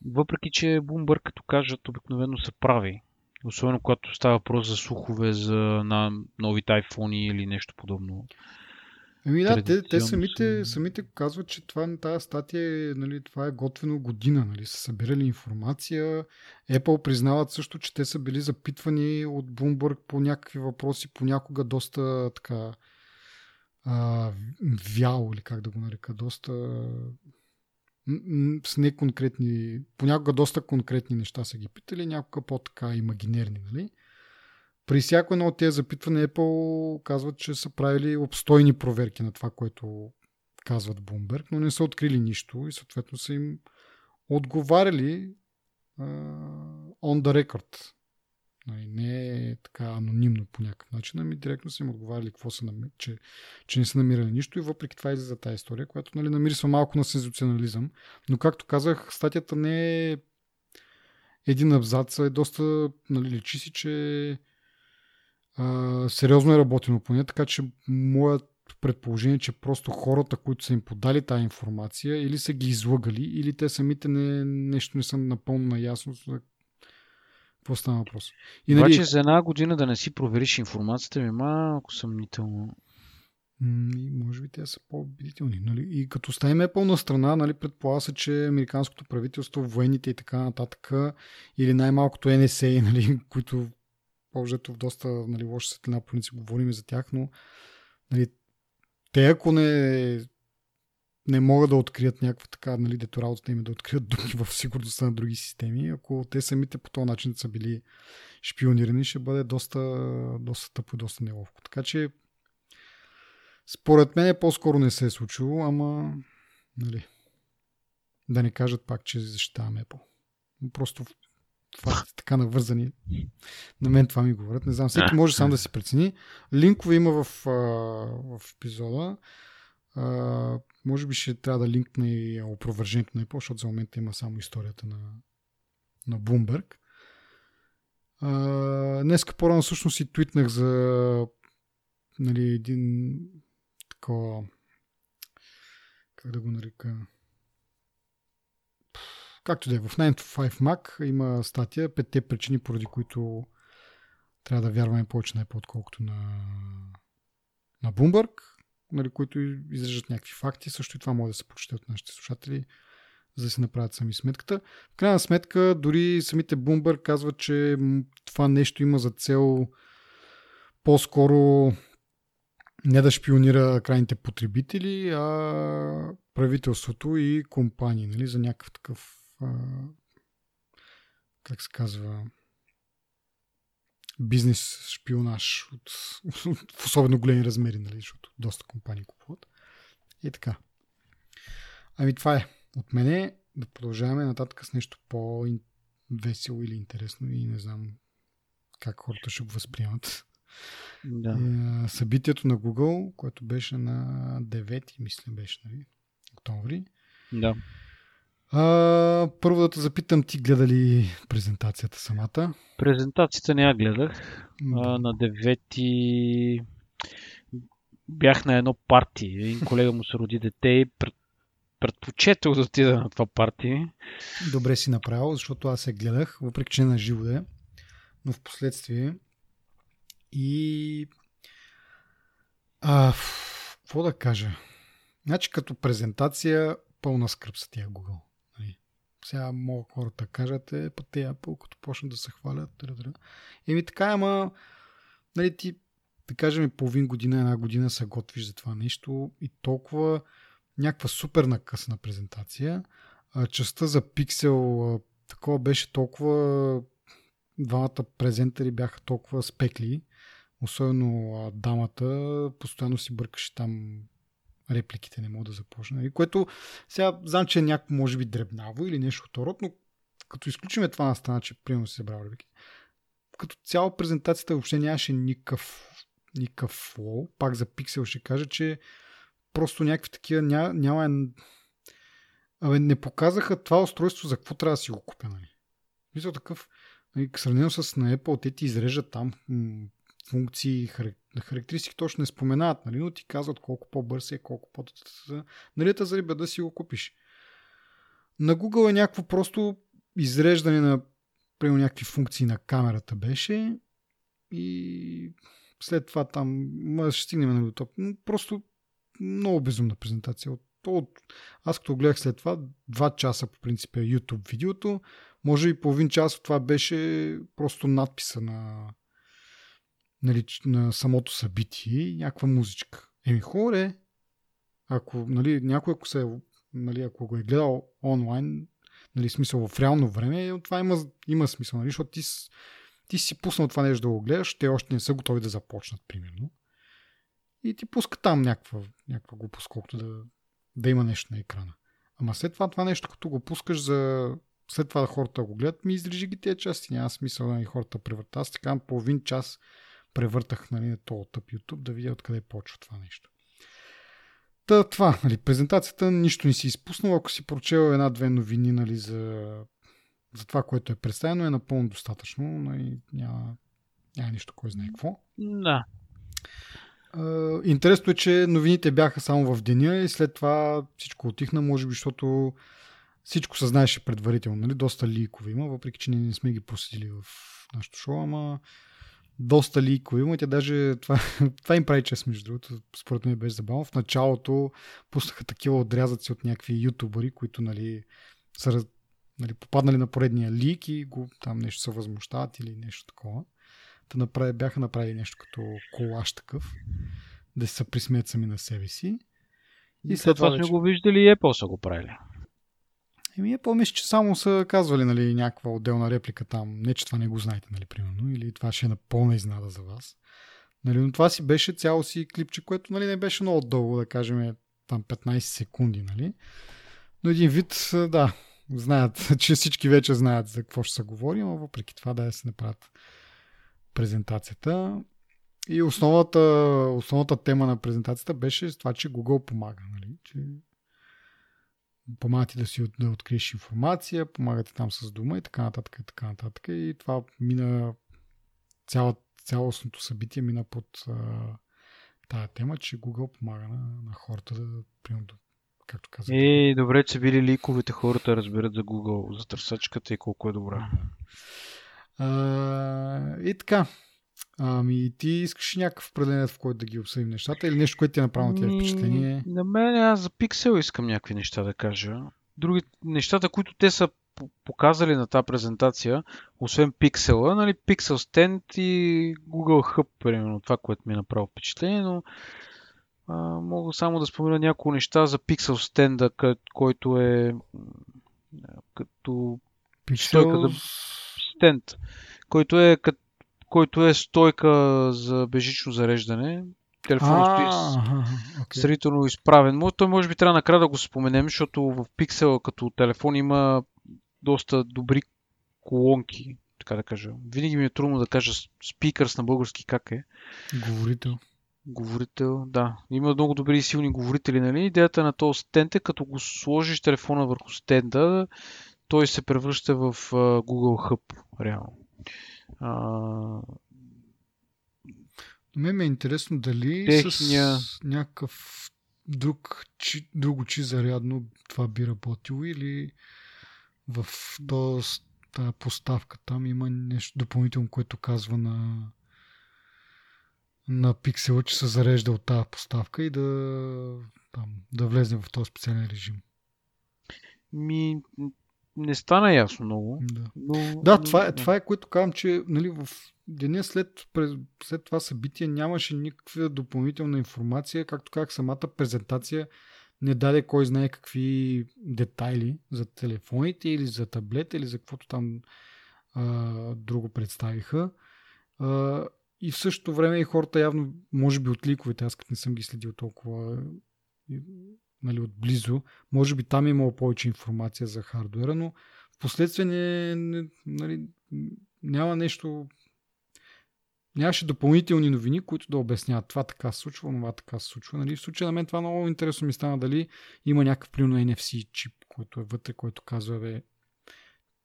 Въпреки, че Bloomberg, като кажат, обикновено са прави. Особено когато става въпрос за слухове за на новите iPhone или нещо подобно. Ами да, те, те самите, самите казват, че това, тази статия нали, това е готвено година. Нали, са събирали информация. Apple признават също, че те са били запитвани от Bloomberg по някакви въпроси, понякога доста така а, вяло, или как да го нарека, доста с неконкретни, понякога доста конкретни неща са ги питали, някога по-така имагинерни, нали? При всяко едно от тези запитвания Apple казват, че са правили обстойни проверки на това, което казват Bloomberg, но не са открили нищо и съответно са им отговаряли uh, on the record. Нали, не е така анонимно по някакъв начин, ами директно са им отговаряли какво са намер... че, че не са намирали нищо и въпреки това излиза тази история, която нали, намирисва малко на сензационализъм. Но както казах, статията не е един абзац, е доста, нали, личи си, че а, сериозно е работено по нея, така че моят предположение, че просто хората, които са им подали тази информация, или са ги излъгали, или те самите не, нещо не са напълно наясно какво става въпрос. И, нали... Обаче за една година да не си провериш информацията ми малко съмнително. И може би те са по-убедителни. Нали? И като ставим е пълна страна, нали, предполага се, че американското правителство, военните и така нататък, или най-малкото NSA, нали, [LAUGHS] които по-жето в доста нали, лоша светлина, по принцип говорим за тях, но нали, те ако не не могат да открият някаква така, нали, дето работата им е да открият дупки в сигурността на други системи. Ако те самите по този начин са били шпионирани, ще бъде доста, доста тъпо и доста неловко. Така че, според мен по-скоро не се е случило, ама, нали, да не кажат пак, че защитаваме Apple. Просто това така навързани. На мен това ми говорят. Не знам, всеки може сам да си прецени. Линкове има в, в епизода. Може би ще трябва да линкне и опровържението на Apple, защото за момента има само историята на, на Bloomberg. А, днеска по-рано всъщност и твитнах за нали, един такова как да го нарека както да е, в 9 to 5 Mac има статия, петте причини, поради които трябва да вярваме повече на Apple, отколкото на, на Bloomberg, нали, които изрежат някакви факти. Също и това може да се прочете от нашите слушатели, за да си направят сами сметката. В крайна сметка, дори самите Bloomberg казват, че това нещо има за цел по-скоро не да шпионира крайните потребители, а правителството и компании, нали, за някакъв такъв как се казва бизнес шпионаж от, в особено големи размери, нали, защото доста компании купуват. И така. Ами това е от мене. Да продължаваме нататък с нещо по-весело или интересно и не знам как хората ще го възприемат. Да. Е, събитието на Google, което беше на 9, мисля, беше, нали? Октомври. Да. А, първо да те запитам, ти гледа ли презентацията самата? Презентацията не я гледах. А, на 9 бях на едно парти. Един колега му се роди дете и пред, предпочетох да отида на това парти. Добре си направил, защото аз се гледах, въпреки че на живо е, но в последствие и а, какво да кажа? Значи като презентация пълна скръп са тия Google. Сега могат хората кажат, е, па те като почнат да се хвалят. Дъра. Еми така, ама нали, ти, да кажем, половин година, една година се готвиш за това нещо и толкова някаква супер накъсна презентация. А, частта за пиксел такова беше толкова двамата презентери бяха толкова спекли, особено а, дамата, постоянно си бъркаше там репликите не мога да започна. И което сега знам, че е някакво може би дребнаво или нещо от но като изключиме това на страна, че примерно си събрал реплики, като цяло презентацията въобще нямаше никакъв, никакъв флоу. Пак за Pixel ще кажа, че просто някакви такива ня, няма... Абе, не показаха това устройство за какво трябва да си го купя, нали? Мисля такъв, нали, сравнено с на Apple, те ти изрежат там функции, характеристики точно не споменават, нали, но ти казват колко по-бърз е, колко по Нали, за риба да си го купиш. На Google е някакво просто изреждане на примерно някакви функции на камерата беше и след това там, ще стигнем нали, до топ. Просто много безумна презентация. От, от, аз като гледах след това, два часа по принцип е YouTube видеото, може и половин час от това беше просто надписа на, нали, на самото събитие и някаква музичка. Еми хубаво е. Ако нали, някой, ако, се, нали, ако го е гледал онлайн, нали, смисъл в реално време, това има, има смисъл, нали, защото ти, ти си пуснал това нещо да го гледаш, те още не са готови да започнат, примерно. И ти пуска там някаква, някаква глупост, колкото да, да има нещо на екрана. Ама след това това нещо, като го пускаш за след това хората го гледат, ми изрежи ги тези части. Няма смисъл да нали, хората превъртат. Аз така половин час превъртах нали, на този тъп YouTube да видя откъде почва това нещо. Та, това, нали, презентацията нищо не си изпуснал. Ако си прочел една-две новини нали, за, за това, което е представено, е напълно достатъчно. Нали, няма, няма нищо, кой знае какво. Да. Uh, интересно е, че новините бяха само в деня и след това всичко отихна, може би, защото всичко се знаеше предварително. Нали? Доста ликове има, въпреки че не сме ги проследили в нашото шоу, ама доста ликове има. Тя даже това, [LAUGHS] това им прави чест, между другото. Според мен беше забавно. В началото пуснаха такива отрязъци от някакви ютубъри, които нали, са нали, попаднали на поредния лик и го, там нещо се възмущават или нещо такова. Та направи, бяха направили нещо като колаж такъв, да се присмеят сами на себе си. И след това, това сме го виждали и Apple са го правили. Еми, е помисля, че само са казвали нали, някаква отделна реплика там. Не, че това не го знаете, нали, примерно. Или това ще е напълна изнада за вас. Нали, но това си беше цяло си клипче, което нали, не беше много дълго, да кажем там 15 секунди. Нали. Но един вид, да, знаят, [LAUGHS] че всички вече знаят за какво ще се говори, но въпреки това да се направят презентацията. И основната, основната тема на презентацията беше това, че Google помага. Нали? Че помага ти да си да откриеш информация, помага ти там с дума и така нататък и така нататък. И това мина цяло, цялостното събитие мина под а, тая тема, че Google помага на, на хората да, примерно, както казах. Е, добре, че били ликовете, хората разберат за Google, за търсачката и колко е добра. А, и така. Ами, ти искаш някакъв определен, в който да ги обсъдим нещата или нещо, което ти е направило тия впечатление? На мен аз за Pixel искам някакви неща да кажа. Други нещата, които те са показали на тази презентация, освен Pixel, нали, Pixel Stand и Google Hub, примерно, това, което ми е направило впечатление, но а, мога само да спомена няколко неща за Pixel Stand, който е като Pixel... стойка за стенд, който е, който е стойка за бежично зареждане. Телефонът стои okay. сравнително изправен. Той може би трябва накрая да го споменем, защото в Pixel като телефон има доста добри колонки, така да кажа. Винаги ми е трудно да кажа спикърс на български как е. Говорител. Говорител, да. Има много добри и силни говорители, нали? Идеята на този стенд е, като го сложиш телефона върху стенда, той се превръща в Google Hub, реално. А... Мен ме е интересно дали Техния... с някакъв друг, чи, друго чи зарядно това би работило или в този, тази поставка там има нещо допълнително, което казва на на пиксела, че се зарежда от тази поставка и да, там, да влезе в този специален режим. Ми, не стана ясно много. Да, но, да това, е, това е което казвам, че нали, в деня след, след това събитие нямаше никаква допълнителна информация, както как самата презентация не даде кой знае какви детайли за телефоните или за таблет или за каквото там а, друго представиха. А, и в същото време и хората явно, може би от ликовете, аз като не съм ги следил толкова нали, отблизо, може би там е имало повече информация за хардуера, но в последствие не, не, нали, няма нещо нямаше допълнителни новини, които да обясняват това така се случва, това така се случва. Нали? В случая на мен това много интересно ми стана дали има някакъв примерно NFC чип, който е вътре, който казва, бе,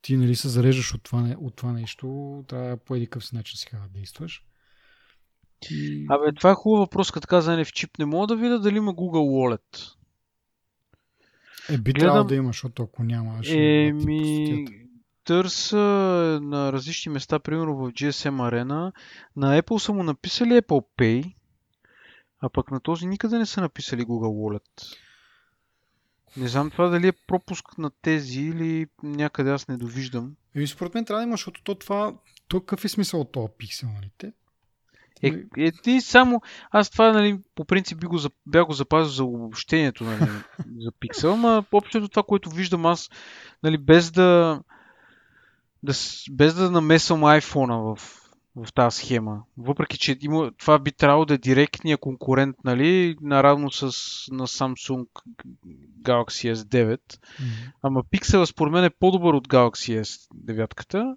ти нали се зареждаш от това, от това нещо, трябва по един си начин сега да действаш. И... Абе, това е хубав въпрос, като каза NFC чип. Не мога да видя дали има Google Wallet. Е, би Гледам... трябвало да има, защото ако няма, ще Еми, търса на различни места, примерно в GSM Arena. На Apple са му написали Apple Pay, а пък на този никъде не са написали Google Wallet. Не знам това дали е пропуск на тези или някъде аз не довиждам. Еми, според мен трябва да има, защото то това, то какъв е смисъл от този пиксел, нали? Те? Е, е, ти само... Аз това, нали, по принцип би го, бях го запазил за обобщението, нали, [LAUGHS] за пиксел, но общото това, което виждам аз, нали, без да да, без да намесвам iPhone в, в тази схема. Въпреки, че има, това би трябвало да е директния конкурент, нали, наравно с на Samsung Galaxy S9. Mm-hmm. Ама Pixel според мен е по-добър от Galaxy S9.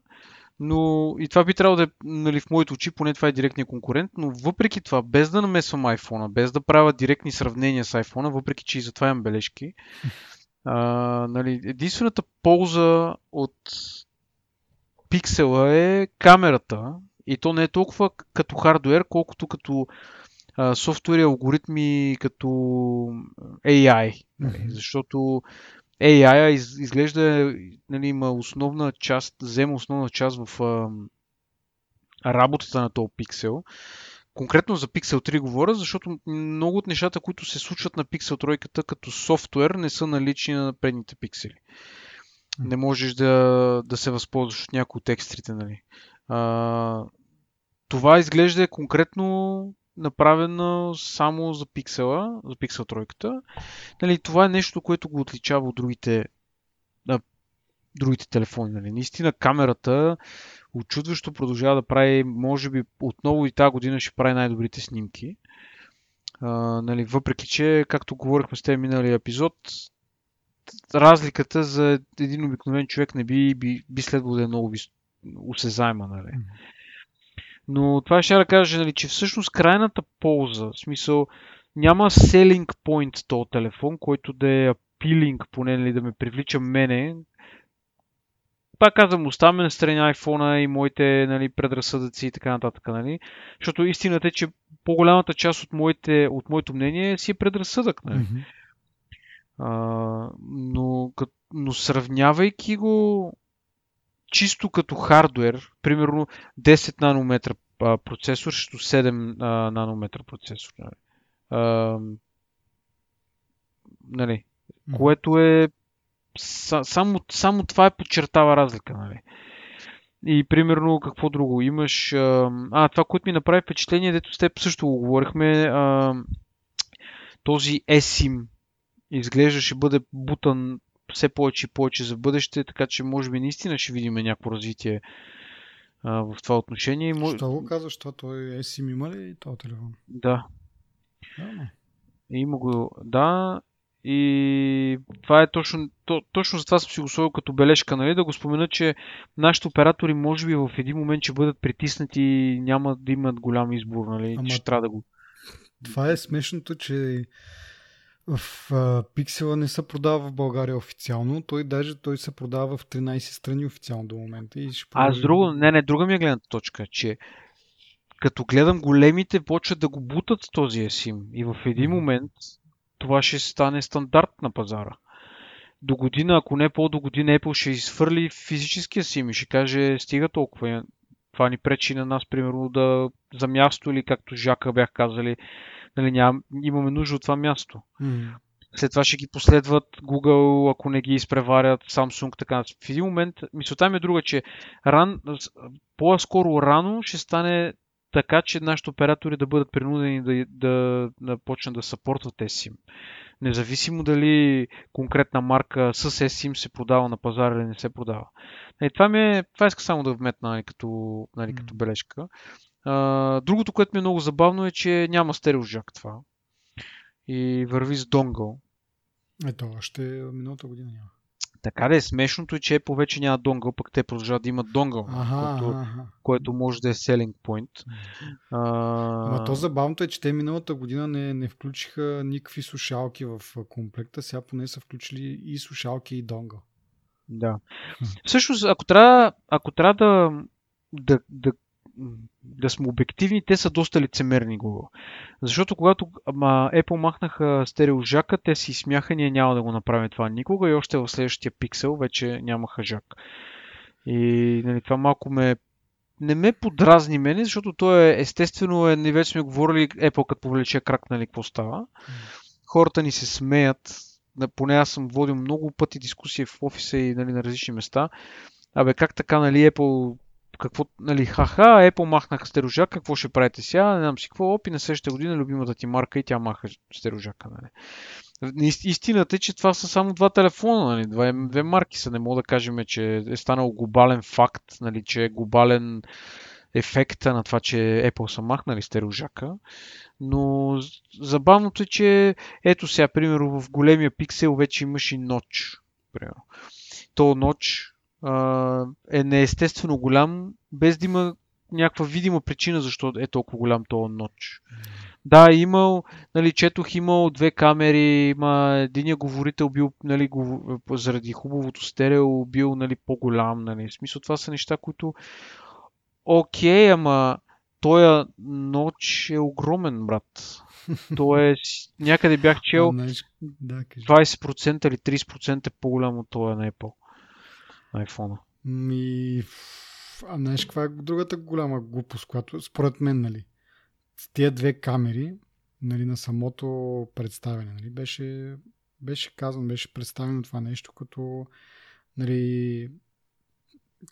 Но и това би трябвало да е, нали, в моите очи, поне това е директния конкурент, но въпреки това, без да намесвам iPhone, без да правя директни сравнения с iPhone, въпреки че и затова имам бележки, [LAUGHS] а, нали, единствената полза от пиксела е камерата и то не е толкова като хардвер, колкото като софтуер и алгоритми като AI. Mm-hmm. Защото AI из, изглежда, нали, има основна част, взема основна част в а, работата на този пиксел. Конкретно за Pixel 3 говоря, защото много от нещата, които се случват на Pixel 3 като софтуер, не са налични на предните пиксели не можеш да, да се възползваш от някои от екстрите. Нали. А, това изглежда конкретно направено само за пиксела, за пиксел тройката. Нали, това е нещо, което го отличава от другите, а, другите телефони. Нали. Наистина камерата очудващо продължава да прави, може би отново и тази година ще прави най-добрите снимки. А, нали, въпреки, че, както говорихме с теб миналия епизод, разликата за един обикновен човек не би, би, би следвало да е много осезаема. Нали. Но това ще да кажа, нали, че всъщност крайната полза, в смисъл, няма selling point този телефон, който да е appealing, поне нали, да ме привлича мене. Пак казвам, оставяме на страни iPhone и моите нали, предразсъдъци и така нататък. Нали? Защото истината е, че по-голямата част от, моите, от моето мнение си е предразсъдък. Нали? Mm-hmm А, но, но сравнявайки го чисто като хардвер, примерно 10 нанометра процесор срещу 7 а, нанометра процесор. Нали? А, нали? Което е само, само това е подчертава разлика. Нали? И примерно какво друго имаш? А, това, което ми направи впечатление, дето с теб също го говорихме, а, този eSIM изглежда ще бъде бутан все повече и повече за бъдеще, така че може би наистина ще видим някакво развитие а, в това отношение. Що го казваш, това той eSIM има ли този телефон? Да. Да, има го, да. И това е точно, то, точно за това съм си го сложил като бележка, нали? да го спомена, че нашите оператори може би в един момент ще бъдат притиснати и няма да имат голям избор, нали? Ама... Ще трябва да го... Това е смешното, че в Пиксела не се продава в България официално. Той даже той се продава в 13 страни официално до момента. И ще продължи... Аз друго, не, не, друга ми е гледната точка, че като гледам големите, почват да го бутат с този есим. И в един момент това ще стане стандарт на пазара. До година, ако не по-до година, Apple ще изфърли физическия сим и ще каже стига толкова. Това ни пречи на нас, примерно, да за място или както Жака бях казали, нали, ням, имаме нужда от това място. Mm. След това ще ги последват Google, ако не ги изпреварят, Samsung, така. В един момент, мисълта ми е друга, че ран, по-скоро рано ще стане така, че нашите оператори да бъдат принудени да, да, да почнат да съпортват eSIM. Независимо дали конкретна марка с eSIM се продава на пазара или не се продава. И това, ми е, това иска само да вметна нали, като, нали, като бележка. А, другото, което ми е много забавно е, че няма стереожак това. И върви с донгъл. Ето, още миналата година няма. Така да е смешното и че Apple вече няма донгъл, пък те продължават да имат донгъл, ага, което, ага. което може да е selling point. А... Ама то забавното е, че те миналата година не, не включиха никакви слушалки в комплекта, сега поне са включили и слушалки и донгъл. Да. Всъщност, ако трябва, ако трябва да, да, да да сме обективни, те са доста лицемерни Google. Защото когато ама, Apple махнаха стереожака, те си смяха, ние няма да го направим това никога и още в следващия пиксел вече нямаха жак. И нали, това малко ме не ме подразни мене, защото то е естествено, е, не вече сме говорили Apple като повлече крак, нали, какво става. Хората ни се смеят, поне аз съм водил много пъти дискусии в офиса и нали, на различни места. Абе, как така, нали, Apple какво, нали, ха-ха, Apple махнаха стерожак, какво ще правите сега, не знам си какво, опи на следващата година любимата ти марка и тя маха стерожака, нали. Истината е, че това са само два телефона, нали, два, две марки са, не мога да кажем, че е станал глобален факт, нали, че е глобален ефекта на това, че Apple са махнали стерожака. Но забавното е, че ето сега, примерно в големия пиксел вече имаш и ноч. Примерно. То ноч е неестествено голям, без да има някаква видима причина защо е толкова голям този ноч. Да, имал, нали, четох имал две камери, има единия говорител бил, нали, заради хубавото стерео бил, нали, по-голям, нали. В смисъл това са неща, които окей, ама той ноч е огромен, брат. [LAUGHS] То е, някъде бях чел 20% или 30% по-голям от този на Apple iPhone. Ми, а знаеш каква е другата голяма глупост, която според мен, нали, тия две камери, нали, на самото представяне, нали, беше, беше казано, беше представено това нещо като, нали,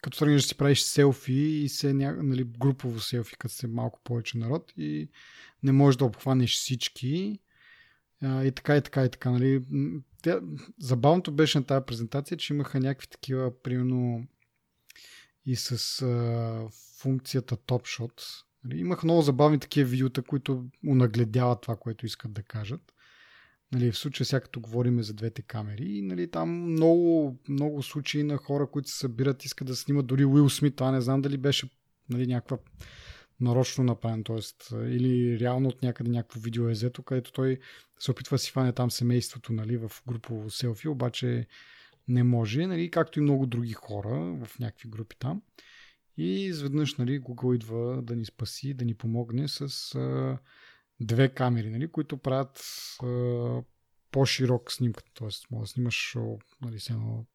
като тръгнеш да си правиш селфи и се, нали, групово селфи, като се малко повече народ и не можеш да обхванеш всички и така и така и така. Нали тя, забавното беше на тази презентация, че имаха някакви такива, примерно и с а, функцията Top Shot. Нали, имах много забавни такива видеота, които унагледяват това, което искат да кажат. Нали, в случая сега като говорим за двете камери, нали, там много, много случаи на хора, които се събират, искат да снимат дори Уил Смит, това не знам дали беше нали, някаква нарочно направен, т.е. или реално от някъде някакво видео е взето, където той се опитва да си фане там семейството нали, в групово селфи, обаче не може, нали, както и много други хора в някакви групи там. И изведнъж нали, Google идва да ни спаси, да ни помогне с а, две камери, нали, които правят а, по-широк снимка, т.е. може да снимаш нали, едно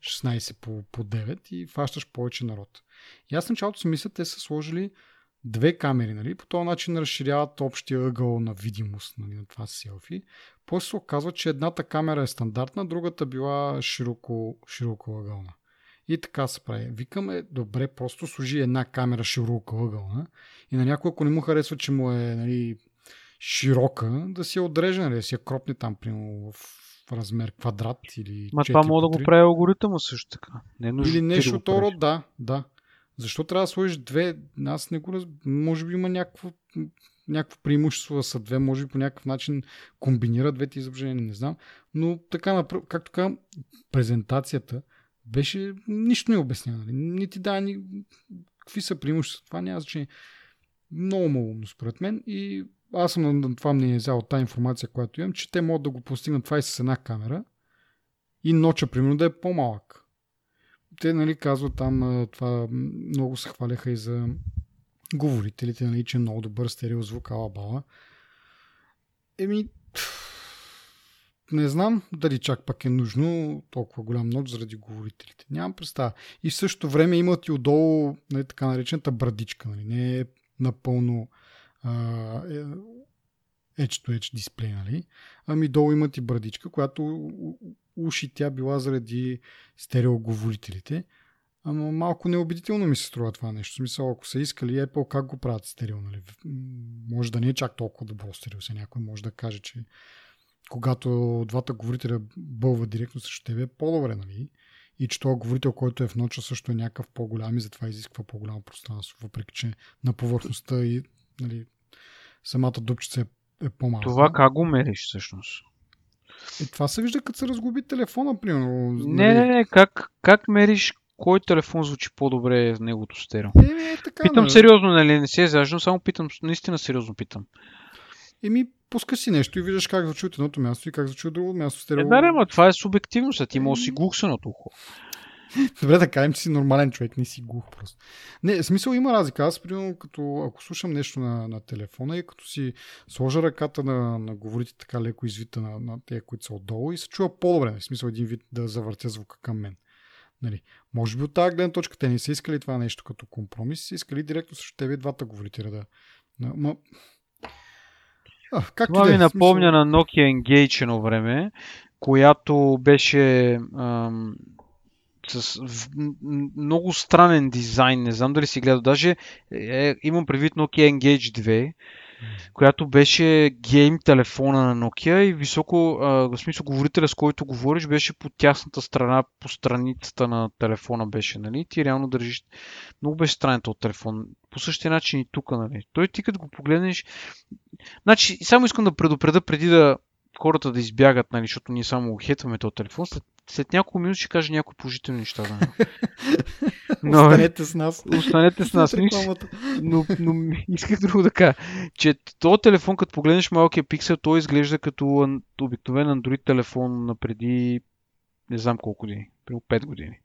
16 по, по 9 и фащаш повече народ. И аз началото си мисля, те са сложили две камери, нали? по този начин разширяват общия ъгъл на видимост нали, на това селфи. После се оказва, че едната камера е стандартна, другата била широко, широко ъгълна. И така се прави. Викаме, добре, просто служи една камера широко ъгълна и на някой, ако не му харесва, че му е нали, широка, да си я отреже, нали, да си я кропне там, примерно в размер квадрат или Ма това мога да го прави алгоритъма също така. Не е или нещо от да, да, да. Защо трябва да сложиш две? Аз не го раз... Може би има някакво, някакво преимущество да са две, може би по някакъв начин комбинира двете изображения, не знам. Но така, както казвам, презентацията беше нищо не обяснява. Нали? Не ти да ни... какви са преимущества. Това няма значение. Много малумно според мен и аз съм на това мнение взял от тази информация, която имам, че те могат да го постигнат това и с една камера и ноча, примерно, да е по-малък. Те, нали, казват там, това много се хваляха и за говорителите, нали, че е много добър стереозвук, ала бала. Еми, не знам дали чак пак е нужно толкова голям нож заради говорителите. Нямам представа. И в същото време имат и отдолу нали, така наречената брадичка. Нали. Не е напълно edge-to-edge дисплей, нали? Ами долу имат и брадичка, която уши тя била заради стереоговорителите. Ама малко неубедително ми се струва това нещо. Смисъл, ако са искали Apple, как го правят стерео, нали? Може да не е чак толкова добро стерео. Се някой може да каже, че когато двата говорителя бълва директно срещу тебе, е по-добре, нали? И че този говорител, който е в ноча, също е някакъв по-голям и затова изисква по-голямо пространство, въпреки че на повърхността и нали, самата дупчица е, е по-малка. Това как го мериш всъщност? И това се вижда като се разгуби телефона, примерно. Не, не, не, как, как мериш кой телефон звучи по-добре в негото стерео? Е, е, така, питам нали? сериозно, нали? Не се зажно, само питам, наистина сериозно питам. Еми, пускаш си нещо и виждаш как звучи от едното място и как звучи от другото място. Стерео... Е, да, ма това е субективно, а ти може си глухсеното ухо. [LAUGHS] Добре да кажем, че си нормален човек, не си глух просто. Не, смисъл има разлика. Аз, примерно, като ако слушам нещо на, на телефона и като си сложа ръката на, на говорите така леко извита на, на тези, които са отдолу и се чува по-добре. В смисъл един вид да завъртя звука към мен. Нали. Може би от тази гледна точка те не са искали това нещо като компромис, са искали директно срещу тебе двата говорители да... Ма... А, как това ми напомня смисъл... на Nokia Engage едно време, която беше ам, с много странен дизайн. Не знам дали си гледал. Даже е, имам предвид Nokia Engage 2, която беше гейм телефона на Nokia и високо, а, в смисъл говорителя с който говориш беше по тясната страна, по страницата на телефона беше, нали? Ти реално държиш. Много беше странен този телефон. По същия начин и тук, нали? Той ти като го погледнеш... Значи, само искам да предупреда преди да хората да избягат, нали, защото ние само хетваме този телефон, след, след няколко минути ще кажа някои положителни неща за него. [LAUGHS] Но, останете с нас. Останете с нас. [LAUGHS] но, но [LAUGHS] исках друго да кажа, че този телефон, като погледнеш малкия пиксел, той изглежда като обикновен Android телефон на преди не знам колко години, преди 5 години.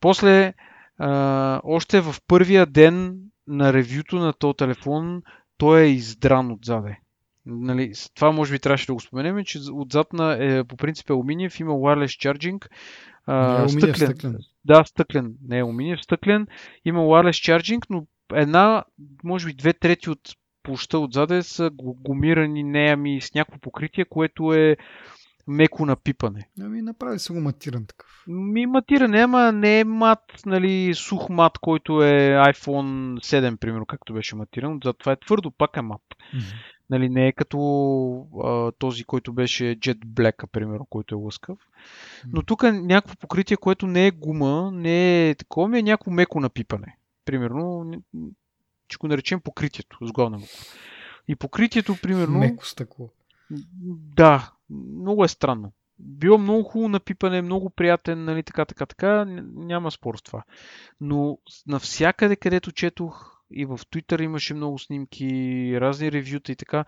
После, а, още в първия ден на ревюто на този телефон, той е издран отзаде. Нали, това може би трябваше да го споменем, че отзад на е, по принцип е алуминиев, има wireless charging. А, не, стъклен. стъклен. Да, стъклен. Не е алуминиев, стъклен. Има wireless charging, но една, може би две трети от площа отзаде са гумирани неами с някакво покритие, което е меко напипане. Ами направи се го матиран такъв. Ми матиране, ама не е мат, нали, сух мат, който е iPhone 7, примерно, както беше матиран. Затова е твърдо, пак е мат. Mm-hmm. Нали, не е като а, този, който беше Jet Black, примерно, който е лъскав. Но тук е някакво покритие, което не е гума, не е такова, ми е някакво меко напипане. Примерно, ще го наречем покритието с главна буква. И покритието, примерно... Меко стъкло. Да, много е странно. Било много хубаво напипане, много приятен, нали, така, така, така, няма спор с това. Но навсякъде, където четох и в Twitter имаше много снимки, разни ревюта и така.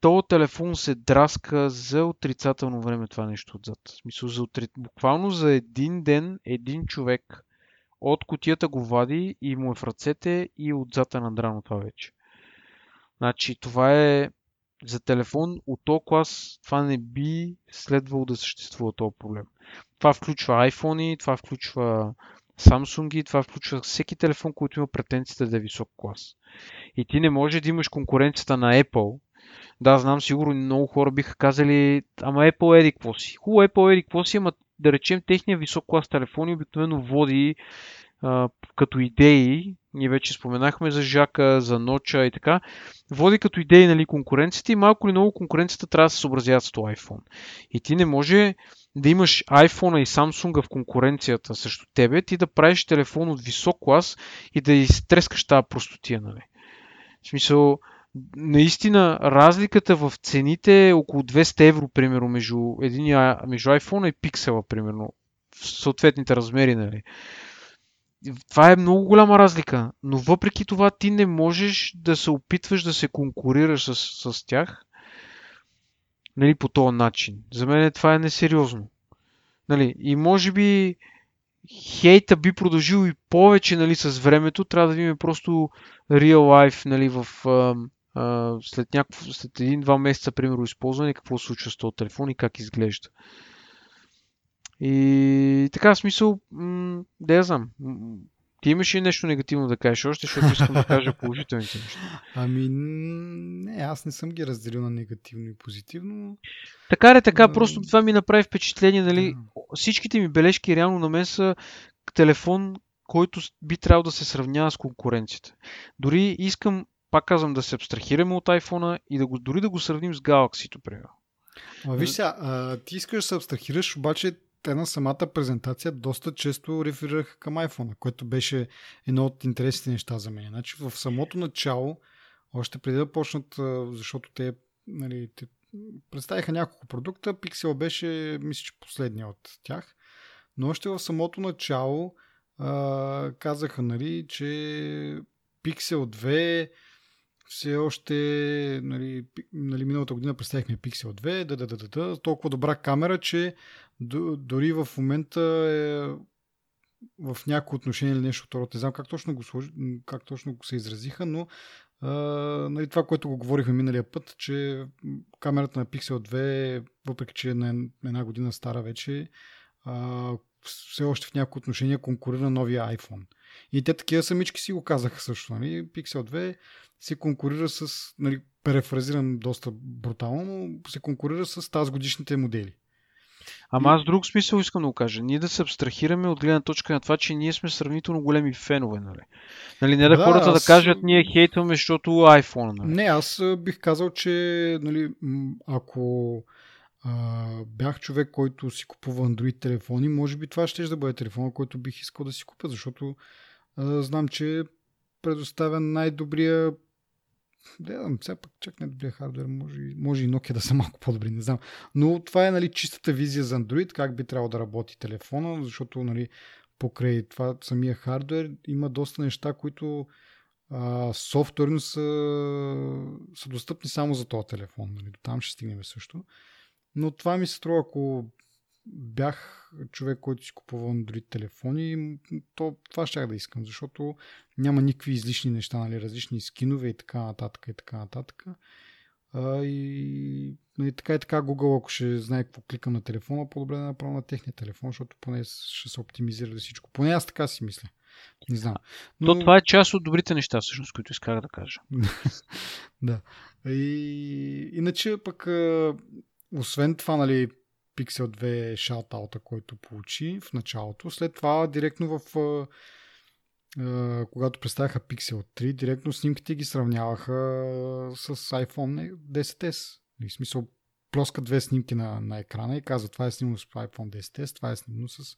То телефон се драска за отрицателно време това нещо отзад. В смисъл, за отри... буквално за един ден един човек от котията го вади и му е в ръцете и отзад е надрано това вече. Значи това е за телефон от този клас това не би следвало да съществува този проблем. Това включва iPhone, това включва Samsung, това включва всеки телефон, който има претенцията да е висок клас. И ти не може да имаш конкуренцията на Apple. Да, знам, сигурно много хора биха казали, ама Apple еди какво си. Хубаво Apple еди какво си, ама да речем техния висок клас телефони обикновено води а, като идеи, ние вече споменахме за Жака, за Ноча и така, води като идеи нали, конкуренцията и малко или много конкуренцията трябва да се съобразява с този iPhone. И ти не може да имаш iPhone и Samsung в конкуренцията срещу тебе, ти да правиш телефон от висок клас и да изтрескаш тази простотия. Нали. В смисъл, наистина разликата в цените е около 200 евро, примерно, между, единия, между iPhone и Pixel, примерно, в съответните размери. Нали. Това е много голяма разлика, но въпреки това ти не можеш да се опитваш да се конкурираш с, с тях нали, по този начин. За мен това е несериозно. Нали, и може би хейта би продължил и повече нали, с времето. Трябва да видим просто real life нали, в, а, а, след, някакво, след един-два месеца, примерно, използване, какво се случва с този телефон и как изглежда. И така, в смисъл, м- да я знам. Ти имаш ли нещо негативно да кажеш още, защото искам да кажа [LAUGHS] положителните неща? Ами, не, аз не съм ги разделил на негативно и позитивно. Така е, така, просто това ми направи впечатление, нали? Всичките ми бележки реално на мен са телефон, който би трябвало да се сравнява с конкуренцията. Дори искам, пак казвам, да се абстрахираме от iPhone и да го, дори да го сравним с Galaxy, примерно. Ама виж сега, а, ти искаш да се абстрахираш, обаче те на самата презентация доста често реферираха към iPhone, което беше едно от интересните неща за мен. Значи в самото начало, още преди да почнат, защото те, нали, те представиха няколко продукта, Pixel беше, мисля, че последния от тях, но още в самото начало а, казаха, нали, че Pixel 2 все още, нали, нали, миналата година представихме Pixel 2, да, да, да, да, толкова добра камера, че дори в момента е в някои отношения или нещо второ. Не знам как точно го, сложи, как точно се изразиха, но а, нали, това, което го говорихме миналия път, че камерата на Pixel 2, въпреки че е на една година стара вече, а, все още в някои отношения конкурира новия iPhone. И те такива самички си го казаха също. Нали? Pixel 2 се конкурира с, нали, перефразирам доста брутално, но се конкурира с тази годишните модели. Ама аз друг смисъл искам да го кажа. Ние да се абстрахираме от гледна точка на това, че ние сме сравнително големи фенове, нали? нали не да, да хората аз... да кажат, ние хейтваме, защото iPhone, нали? Не, аз бих казал, че нали, ако а, бях човек, който си купува Android телефони, може би това ще да бъде телефон, който бих искал да си купя, защото а, знам, че предоставя най-добрия да, сега пък чак не добрия хардвер, може, може и Nokia да са малко по-добри, не знам. Но това е нали, чистата визия за Android, как би трябвало да работи телефона, защото нали, покрай това самия хардвер има доста неща, които а, софтуерно са, са достъпни само за този телефон. Нали. До там ще стигнем също. Но това ми се струва, ако бях човек, който си купува Android телефони, то това ще да искам, защото няма никакви излишни неща, нали, различни скинове и така нататък и така нататък. А, и, и така и така Google, ако ще знае какво кликам на телефона, по-добре да направя на техния телефон, защото поне ще се оптимизира всичко. Поне аз така си мисля. Не знам. Но... То това е част от добрите неща, всъщност, които исках да кажа. [LAUGHS] да. И, иначе пък, освен това, нали, Pixel 2 шаутаута, който получи в началото. След това директно в когато представяха Pixel 3, директно снимките ги сравняваха с iPhone 10s. В смисъл, плоска две снимки на, на екрана и каза това е снимно с iPhone 10s, това е снимно с...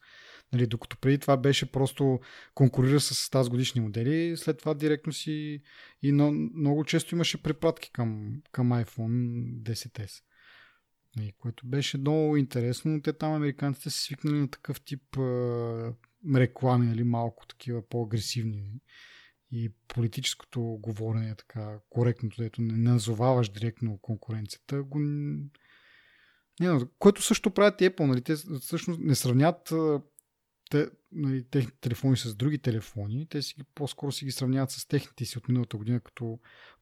Нали, докато преди това беше просто конкурира с тази годишни модели, след това директно си... И но, много често имаше препратки към, към iPhone 10s. И което беше много интересно, но те там американците са свикнали на такъв тип а, реклами, нали, малко такива по-агресивни. И политическото говорене, така коректното, ето не назоваваш директно конкуренцията, го... Не, което също правят Apple, нали, те всъщност не сравнят те, нали, техните телефони с други телефони, те си, по-скоро си ги сравняват с техните си от миналата година, като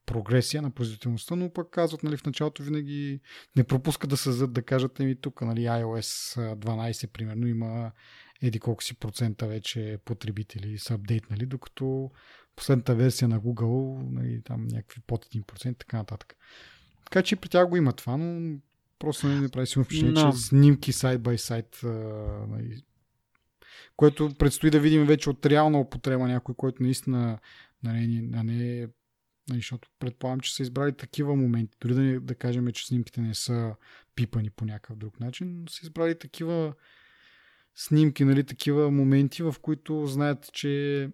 прогресия на производителността, но пък казват нали, в началото винаги не пропускат да се да кажат ми тук нали, iOS 12 примерно има еди колко си процента вече потребители са апдейтнали, докато последната версия на Google нали, там някакви под 1% така нататък. Така че при тях го има това, но просто не ми прави силно впечатление, no. че снимки сайт бай сайт, нали, което предстои да видим вече от реална употреба някой, който наистина нали, а не нали, защото предполагам, че са избрали такива моменти, дори да, не, да кажем, че снимките не са пипани по някакъв друг начин, но са избрали такива снимки, нали, такива моменти, в които знаят, че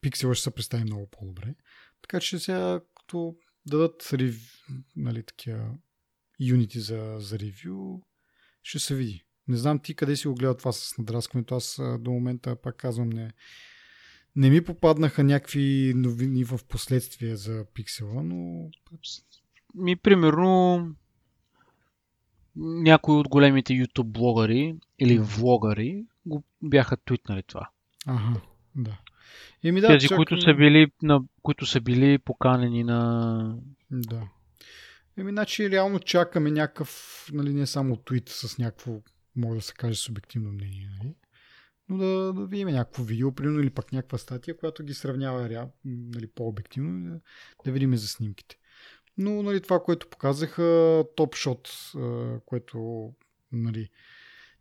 пиксела ще се представи много по-добре. Така че сега, като дадат рев, нали, такива юнити за, за ревю, ще се види. Не знам ти къде си го гледал това с надраскването. Аз до момента, пак казвам, не, не ми попаднаха някакви новини в последствие за пиксела, но... Ми, примерно, някои от големите YouTube блогъри или влогари го бяха твитнали това. Ага, да. Еми, да, Тези, чак... които, са били, на, които са били поканени на... Да. Еми, значи реално чакаме някакъв, нали, не само твит с някакво, може да се каже, субективно мнение, нали? Но да, да видим някакво видео, примерно, или пък някаква статия, която ги сравнява нали, по-обективно да, да видим за снимките. Но нали, това, което показаха, топ шот, което нали,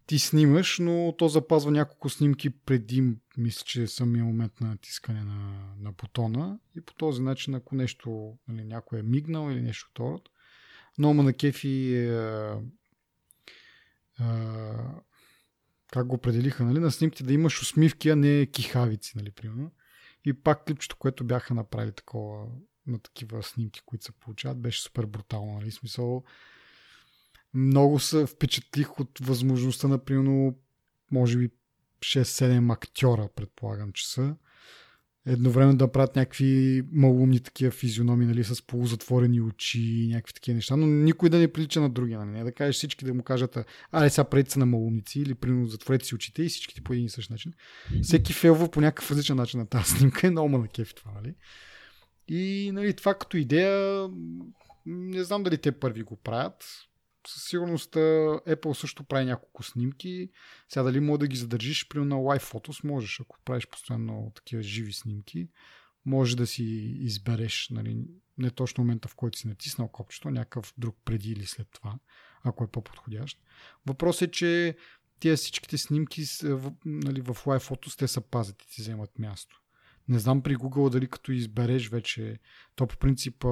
ти снимаш, но то запазва няколко снимки преди, мисля, че самия момент на натискане на, на бутона и по този начин, ако нещо, нали, някой е мигнал или нещо второ, но на кефи е, е, как го определиха, нали, на снимките да имаш усмивки, а не кихавици, нали, примерно. И пак клипчето, което бяха направили такова на такива снимки, които се получават, беше супер брутално. Нали? Смисъл, много се впечатлих от възможността, например, може би 6-7 актьора, предполагам, че са. Едновременно да правят някакви малумни такива физиономи, нали, с полузатворени очи, някакви такива неща, но никой да не прилича на другия, нали, да кажеш всички да му кажат, аре сега правите се на малумници или примерно затворете си очите и всичките по един и същ начин. Всеки фелва по някакъв различен начин на тази снимка е много на кефи това, нали? И нали, това като идея, не знам дали те първи го правят. Със сигурност Apple също прави няколко снимки. Сега дали мога да ги задържиш, при на Live Photos можеш, ако правиш постоянно такива живи снимки, може да си избереш нали, не точно момента, в който си натиснал копчето, някакъв друг преди или след това, ако е по-подходящ. Въпросът е, че тези всичките снимки нали, в Live Photos те са пазят и ти вземат място. Не знам при Google дали като избереш вече, то по принцип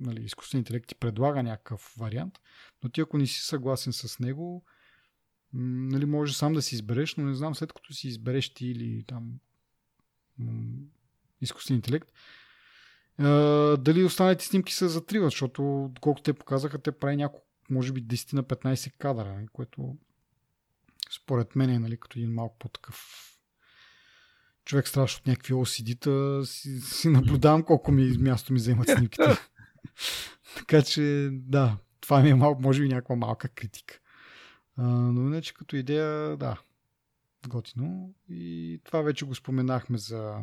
нали, изкуствен интелект ти предлага някакъв вариант, но ти ако не си съгласен с него, нали, може сам да си избереш, но не знам след като си избереш ти или там изкуствен интелект, дали останалите снимки се затриват, защото колкото те показаха, те прави няколко, може би 10 на 15 кадра, нали, което според мен е нали, като един малко по-такъв човек страшно от някакви OCD-та, си, си наблюдавам колко ми място ми вземат снимките. [LAUGHS] така че, да, това ми е малко, може би някаква малка критика. А, но иначе като идея, да, готино. И това вече го споменахме за...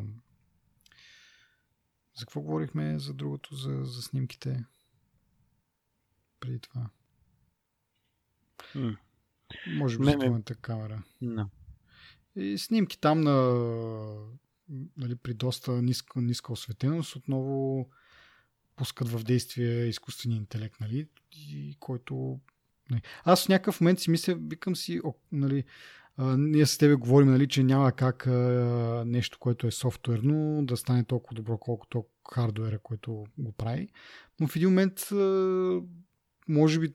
За какво говорихме? За другото, за, за снимките. Преди това. Mm. Може би с камера. No. И снимки там на, нали, при доста ниска, ниска осветеност отново пускат в действие изкуствения интелект, нали, и който... Нали. Аз в някакъв момент си мисля, викам си, о, нали, а, ние с тебе говорим, нали, че няма как а, нещо, което е софтуерно, да стане толкова добро, колкото хардуера, който го прави. Но в един момент, а, може би,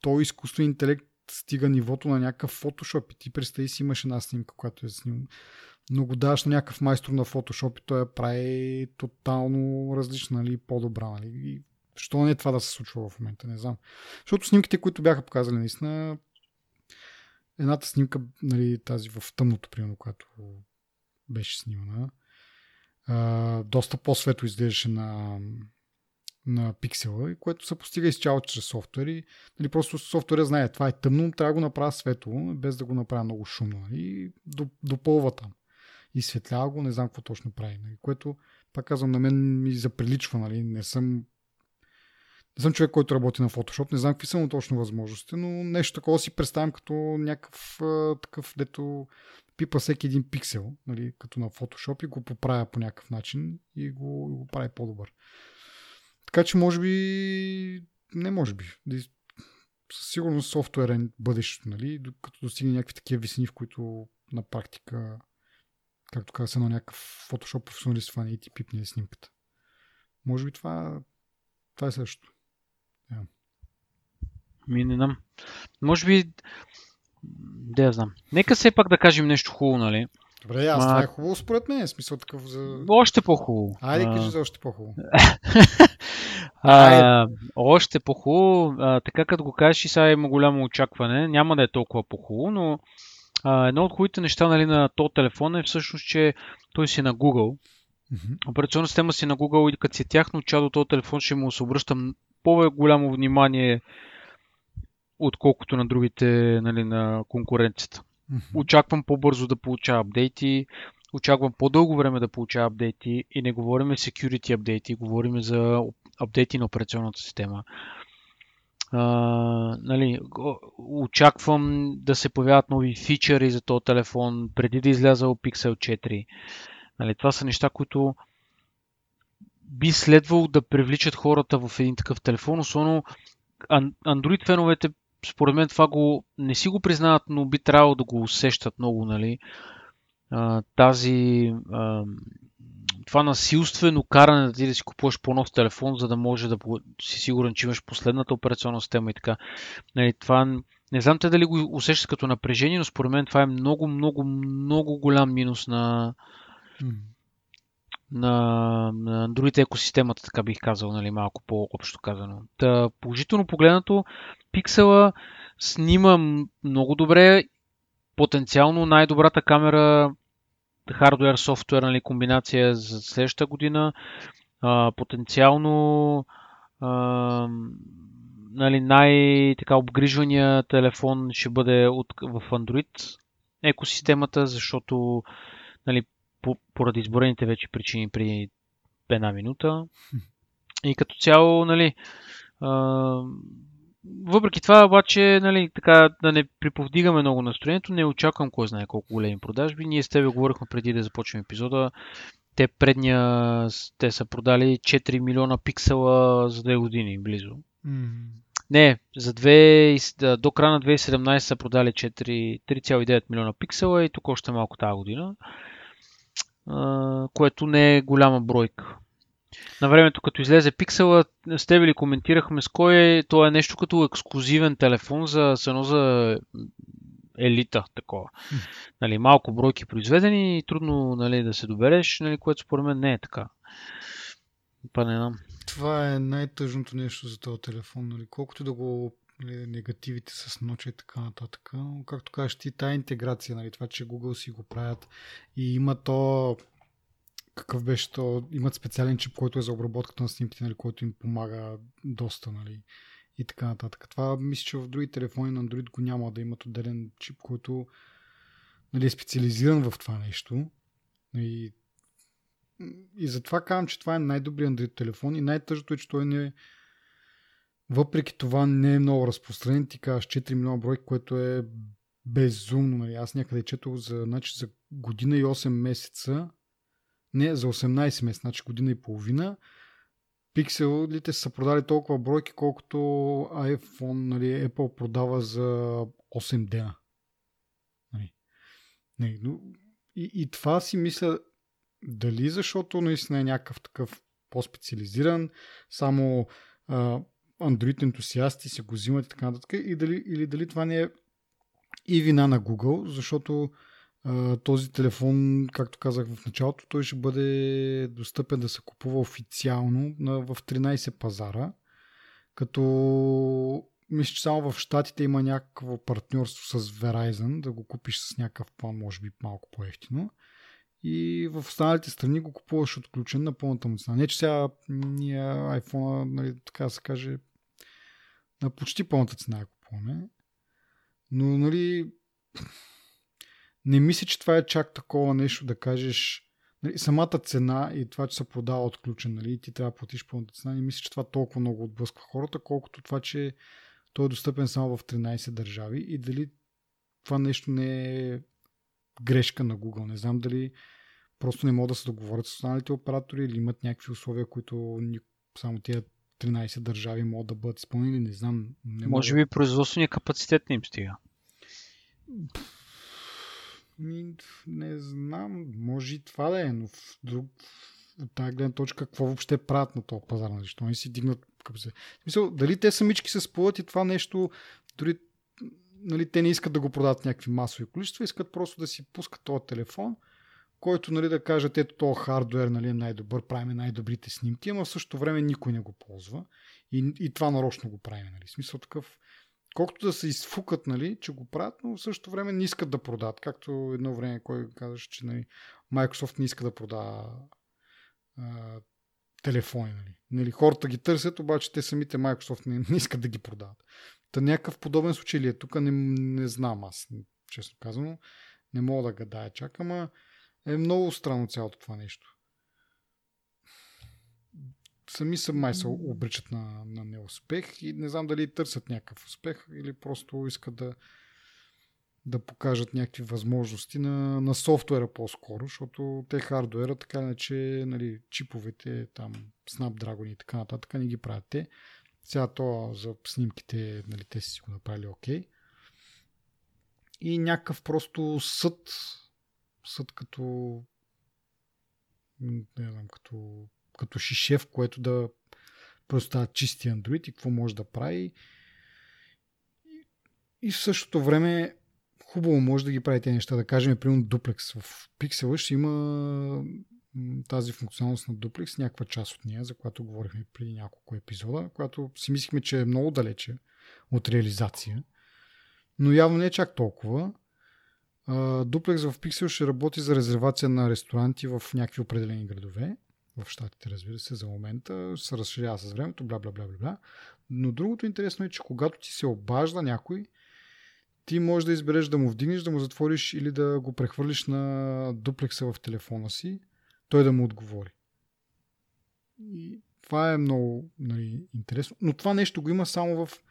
този изкуствен интелект стига нивото на някакъв фотошоп и ти представи си имаш една снимка, която е снимана но го даваш на някакъв майстор на фотошоп и той я прави тотално различна, нали, по-добра. Нали. И що не е това да се случва в момента, не знам. Защото снимките, които бяха показали, наистина, едната снимка, нали, тази в тъмното, примерно, която беше снимана, доста по-светло изглеждаше на, на пиксела, което се постига изцяло чрез софтуер. И, нали, просто софтуера знае, това е тъмно, трябва да го направя светло, без да го направя много шумно. Нали, и допълва там. И светлява го, не знам какво точно прави. Нали, което Пак казвам, на мен ми заприличва, нали? Не съм не съм човек, който работи на Photoshop, не знам какви са му точно възможности, но нещо такова си представям като някакъв такъв, дето пипа всеки един пиксел, нали, като на Photoshop и го поправя по някакъв начин и го, и го прави по-добър. Така че може би, не може би, със сигурност софтуерен е бъдещето, нали, като достигне някакви такива висини, в които на практика, както каза на някакъв Photoshop професионалист фане и ти пипне снимката. Може би това, това е също. Yeah. Ми не знам. Може би, да я знам. Нека все пак да кажем нещо хубаво, нали? Добре, аз а... това е хубаво според мен, смисъл такъв за... Още по-хубаво. Айде, кажи за още по-хубаво. [LAUGHS] а, още по-хубаво, така като го кажеш и сега има голямо очакване, няма да е толкова по-хубаво, но а, едно от хубавите неща нали, на този телефон е всъщност, че той си е на Google. Mm-hmm. Операционна система си е на Google и като си е тяхно чадо този телефон ще му се обръща по-голямо внимание отколкото на другите, нали, на конкуренцията. Mm-hmm. Очаквам по-бързо да получава апдейти, очаквам по-дълго време да получава апдейти и не говорим security апдейти, говорим за апдейти на операционната система. А, нали, очаквам да се появяват нови фичъри за този телефон преди да изляза Pixel 4. Нали, това са неща, които би следвало да привличат хората в един такъв телефон, особено Android феновете според мен това го, не си го признават, но би трябвало да го усещат много, нали? Тази, това насилствено каране да ти да си купуваш по-нов телефон, за да може да си сигурен, че имаш последната операционна система и така. Нали, това, не знам те дали го усещат като напрежение, но според мен това е много, много, много голям минус на, на, на Android екосистемата, така бих казал, нали, малко по-общо казано. Та, положително погледнато, Пиксела снима много добре, потенциално най-добрата камера хардвер, софтуер, нали, комбинация за следващата година. А, потенциално а, нали, най-така обгрижвания телефон ще бъде от, в Android екосистемата, защото нали, по, поради изборените вече причини преди една минута. И като цяло, нали, а, въпреки това, обаче, нали, така, да не приповдигаме много настроението, не очаквам кой знае колко големи продажби. Ние с тебе говорихме преди да започнем епизода. Те предния, те са продали 4 милиона пиксела за 2 години близо. Mm. Не, за 2, до края на 2017 са продали 3,9 милиона пиксела и тук още малко тази година, което не е голяма бройка на времето, като излезе пиксела, с тебе ли коментирахме с кой е, то е нещо като ексклюзивен телефон за, сено за елита, такова. Нали, малко бройки произведени и трудно нали, да се добереш, нали, което според мен не е така. Па не знам. Това е най-тъжното нещо за този телефон. Нали. Колкото да го нали, негативите с ноча и така нататък. Но, както кажеш ти, тая интеграция, нали, това, че Google си го правят и има то какъв беше то, имат специален чип, който е за обработката на снимките, нали, който им помага доста, нали, и така нататък. Това мисля, че в други телефони на Android го няма да имат отделен чип, който нали, е специализиран в това нещо. И, и затова казвам, че това е най-добрият Android телефон и най-тъжното е, че той не е въпреки това не е много разпространен. Ти казваш 4 милиона брой, което е безумно. Нали? Аз някъде четох за, значи, за година и 8 месеца не, за 18 месеца, значи година и половина, пикселите са продали толкова бройки, колкото iPhone, нали, Apple продава за 8 дена. Нали. Не, но, и, и това си мисля, дали защото наистина е някакъв такъв по-специализиран, само а, Android ентусиасти се го взимат и така нататък, и дали, или дали това не е и вина на Google, защото този телефон, както казах в началото, той ще бъде достъпен да се купува официално в 13 пазара, като мисля, че само в Штатите има някакво партньорство с Verizon, да го купиш с някакъв план, може би малко по-ефтино. И в останалите страни го купуваш отключен на пълната му цена. Не, че сега ние iPhone, нали, така да се каже, на почти пълната цена я купуваме. Но, нали, не мисля, че това е чак такова нещо да кажеш нали, самата цена и това, че се продава отключен, нали, и ти трябва да платиш пълната цена, не мисля, че това толкова много отблъсква хората, колкото това, че той е достъпен само в 13 държави и дали това нещо не е грешка на Google. Не знам дали просто не могат да се договорят с останалите оператори или имат някакви условия, които само тия 13 държави могат да бъдат изпълнени. Не знам. Не Може би производствения капацитет не им стига. Ми, не знам, може и това да е, но в друг, от тази гледна точка, какво въобще правят на този пазар? Нали? Защо не си дигнат капацитет? Мисъл, дали те самички се сплуват и това нещо, дори нали, те не искат да го продават някакви масови количества, искат просто да си пускат този телефон, който нали, да кажат, ето този хардвер нали, е най-добър, правим най-добрите снимки, но в същото време никой не го ползва. И, и това нарочно го правим. Нали. Смисъл такъв, колкото да се изфукат, нали, че го правят, но в същото време не искат да продават. Както едно време, кой казваше, че нали, Microsoft не иска да продава телефони. Нали. Нали, хората ги търсят, обаче те самите Microsoft не, не искат да ги продават. Та някакъв подобен случай ли е тук, не, не знам аз, честно казано. Не мога да гадая чак, ама е много странно цялото това нещо. Сами са май се обричат на, на неуспех и не знам дали търсят някакъв успех или просто искат да, да покажат някакви възможности на, на софтуера по-скоро, защото те хардуера, така иначе, нали, чиповете, там, Snapdragon и така нататък, не ги правят те. Сега то за снимките, нали, те си го направили окей. Okay. И някакъв просто съд, съд като не знам, като, като шишев, което да просто чисти Android и какво може да прави. И в същото време хубаво може да ги прави тези неща. Да кажем, примерно дуплекс. В Pixel ще има тази функционалност на Duplex, някаква част от нея, за която говорихме преди няколко епизода, която си мислихме, че е много далече от реализация, но явно не е чак толкова. Duplex в Pixel ще работи за резервация на ресторанти в някакви определени градове, в щатите, разбира се, за момента, се разширява с времето, бла, бла, бла, бла, бла. Но другото интересно е, че когато ти се обажда някой, ти можеш да избереш да му вдигнеш, да му затвориш или да го прехвърлиш на дуплекса в телефона си той да му отговори. И това е много нали, интересно. Но това нещо го има само в,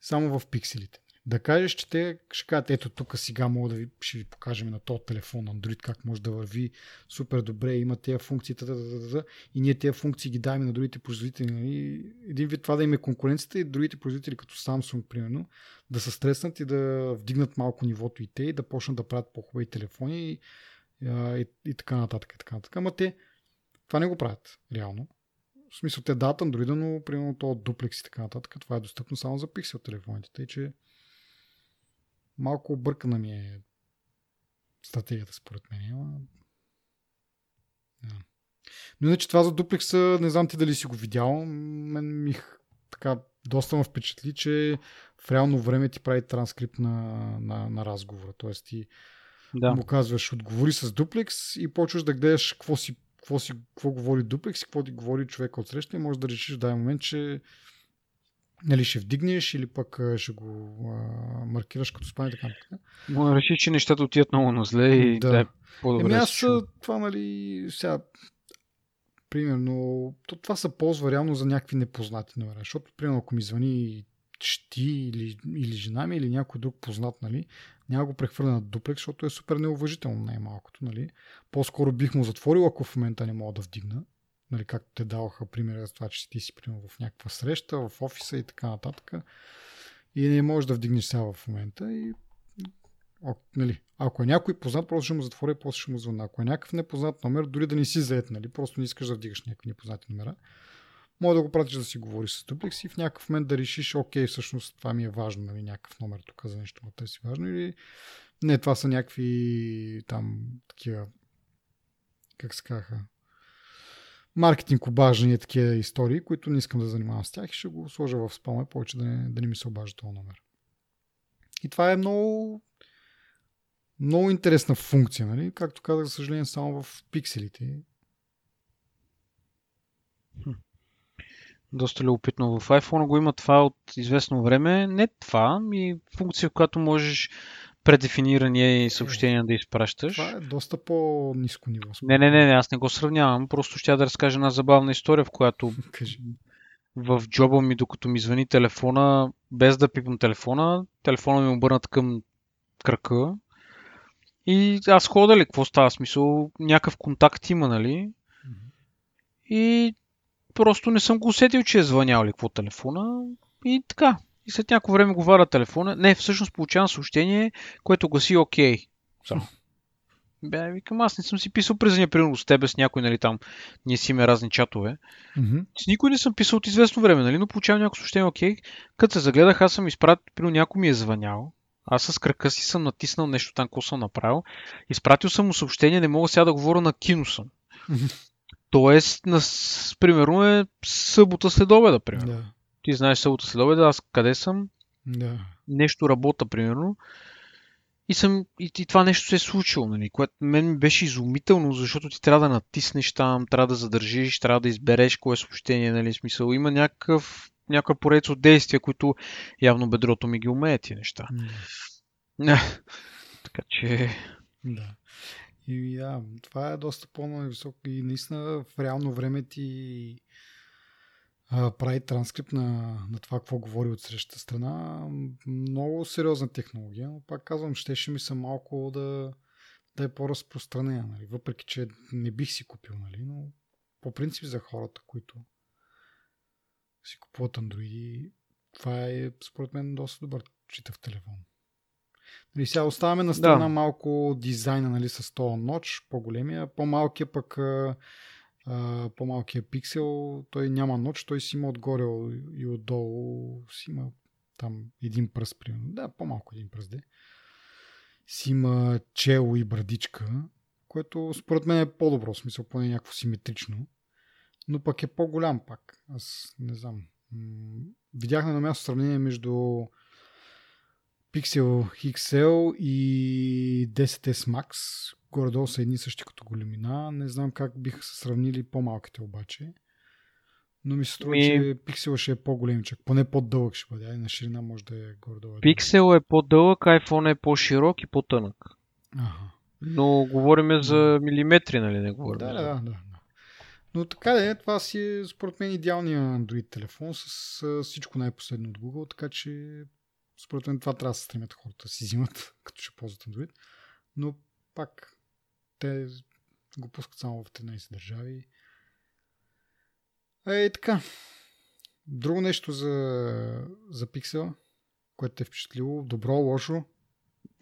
само в пикселите. Да кажеш, че те ще кажат, ето тук сега мога да ви, ще ви покажем на този телефон Android как може да върви супер добре, има тези функции, та, та, та, та, и ние тези функции ги даваме на другите производители. Нали? Един вид това да им е конкуренцията и другите производители, като Samsung, примерно, да се стреснат и да вдигнат малко нивото и те и да почнат да правят по-хубави телефони и и, и така нататък. И така нататък. Ама те това не го правят реално. В смисъл, те дадат Android, но примерно то дуплекс и така нататък. Това е достъпно само за пиксел телефоните. Тъй, че малко объркана ми е стратегията според мен. Ама... Но иначе това за дуплекса, не знам ти дали си го видял. Мен ми така доста ме впечатли, че в реално време ти прави транскрипт на, на, на разговора. Тоест ти да. му казваш отговори с дуплекс и почваш да гледаш какво, си, какво, си, какво говори дуплекс и какво ти говори човека от среща и можеш да решиш в даден момент, че нали, ще вдигнеш или пък ще го а, маркираш като спане така. Да решиш, че нещата отиват много на зле и да, да е по-добре. Еми аз това, нали, сега примерно, то, това се ползва реално за някакви непознати номера. Защото, примерно, ако ми звъни ти или, или жена ми или някой друг познат, нали, няма го прехвърля на дуплекс, защото е супер неуважително най-малкото. Нали. По-скоро бих му затворил, ако в момента не мога да вдигна. Нали, както те даваха пример за това, че ти си примерно в някаква среща, в офиса и така нататък. И не можеш да вдигнеш сега в момента. И, о, нали, ако е някой познат, просто ще му затворя и после ще му звъна. Ако е някакъв непознат номер, дори да не си заед, нали, просто не искаш да вдигаш някакви непознати номера, може да го пратиш да си говори с дуплекс и в някакъв момент да решиш, окей, всъщност това ми е важно, нали, някакъв номер тук за нещо, което си важно или не, това са някакви там такива, как се казаха, маркетинг обаждания, такива истории, които не искам да занимавам с тях и ще го сложа в спама повече да не, да не ми се обажда този номер. И това е много много интересна функция, нали? Както казах, за съжаление, само в пикселите. доста любопитно. В iPhone го има това от известно време. Не това, ми функция, която можеш предефинирани съобщения да изпращаш. Това е доста по-низко ниво. Не, не, не, не, аз не го сравнявам. Просто ще да разкажа една забавна история, в която [LAUGHS] Кажи. в джоба ми, докато ми звъни телефона, без да пипам телефона, телефона ми е обърнат към кръка. И аз хода ли, какво става? Смисъл, някакъв контакт има, нали? И просто не съм го усетил, че е звънял ли какво телефона. И така. И след някакво време го варя телефона. Не, всъщност получавам съобщение, което гласи окей. Само. Бе, викам, аз не съм си писал през деня, примерно с тебе, с някой, нали, там, ние си имаме разни чатове. Мгм. С никой не съм писал от известно време, нали, но получавам някакво съобщение, окей. Като се загледах, аз съм изпратил, примерно някой ми е звънял. Аз с кръка си съм натиснал нещо там, какво съм направил. Изпратил съм му съобщение, не мога сега да говоря на кино съм. Мгм. Тоест, на, примерно е събота след обеда, примерно. Да. Ти знаеш събота след обеда, аз къде съм, Да. нещо работа, примерно. И, съм, и, и това нещо се е случило, нали, което мен ми беше изумително, защото ти трябва да натиснеш там, трябва да задържиш, трябва да избереш кое съобщение, нали, смисъл. Има някакъв, някаква поредица от действия, които явно бедрото ми ги умее тия неща. Да. така че, Да. И да, това е доста по-високо и наистина в реално време ти а, прави транскрипт на, на това, какво говори от срещата страна. Много сериозна технология, но пак казвам, щеше ми се малко да, да е по-разпространена. Нали? Въпреки, че не бих си купил, нали? но по принцип за хората, които си купуват андроиди, това е според мен доста добър читав телефон. Нали, сега оставяме на страна Да. малко дизайна нали, с този ноч, по-големия, по-малкия пък по-малкия пиксел, той няма ноч, той си има отгоре и отдолу си има там един пръст, примерно. Да, по-малко един пръст, де. Си има чело и брадичка, което според мен е по-добро, в смисъл поне някакво симетрично, но пък е по-голям пак. Аз не знам. Видях на място сравнение между Pixel XL и 10S Max. Горе-долу са едни същи като големина. Не знам как биха се сравнили по-малките обаче. Но ми се струва, Ми- че Pixel ще е по-големичък. Поне по-дълъг ще бъде. Ай, на ширина може да е горе-долу. пиксел е по-дълъг, iPhone е по-широк и по-тънък. Ага. Но говориме за милиметри, нали, не говорим Да, да, да, да. Но така да е, това си е според мен идеалният Android телефон с всичко най-последно от Google, така че според мен това трябва да се стремят хората да си взимат, [LAUGHS] като ще ползват Android. Но пак, те го пускат само в 13 държави. Е, така. Друго нещо за, за Pixel, което те е впечатлило. Добро, лошо.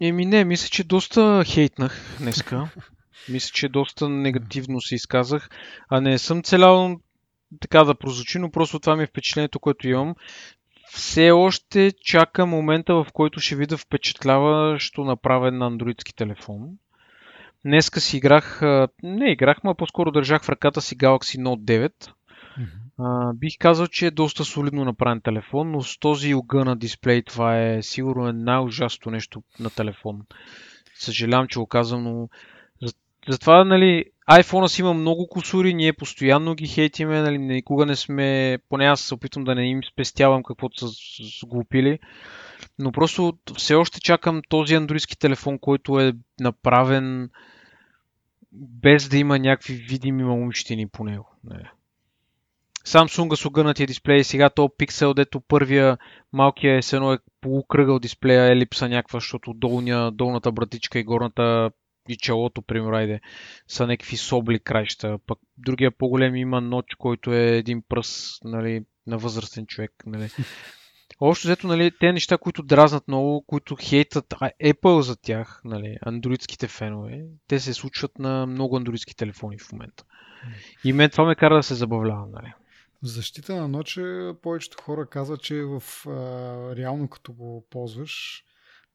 Еми не, мисля, че доста хейтнах днеска. [LAUGHS] мисля, че доста негативно се изказах. А не съм целял така да прозвучи, но просто това ми е впечатлението, което имам. Все още чака момента, в който ще видя впечатляващо направен на андроидски телефон. Днеска си играх, не играх, а по-скоро държах в ръката си Galaxy Note 9. Мгм. А, бих казал, че е доста солидно направен телефон, но с този огъна дисплей това е сигурно е най-ужасното нещо на телефон. Съжалявам, че го казвам, но за- затова, нали, iPhone си има много кусури, ние постоянно ги хейтиме, нали, никога не сме, поне аз се опитвам да не им спестявам каквото са сглупили, но просто все още чакам този андроидски телефон, който е направен без да има някакви видими малумщини по него. Не. Samsung с огънатия дисплей, сега то пиксел, дето първия малкия е едно е полукръгъл дисплея, елипса някаква, защото долния, долната братичка и горната и челото, примерно, айде, са някакви собли краища. Пък другия по-голем има ноч, който е един пръст, нали, на възрастен човек, нали. Общо взето, нали, те неща, които дразнат много, които хейтат Apple за тях, нали, андроидските фенове, те се случват на много андроидски телефони в момента. И мен това ме кара да се забавлявам, нали. В защита на ноче повечето хора казват, че в, а, реално като го ползваш,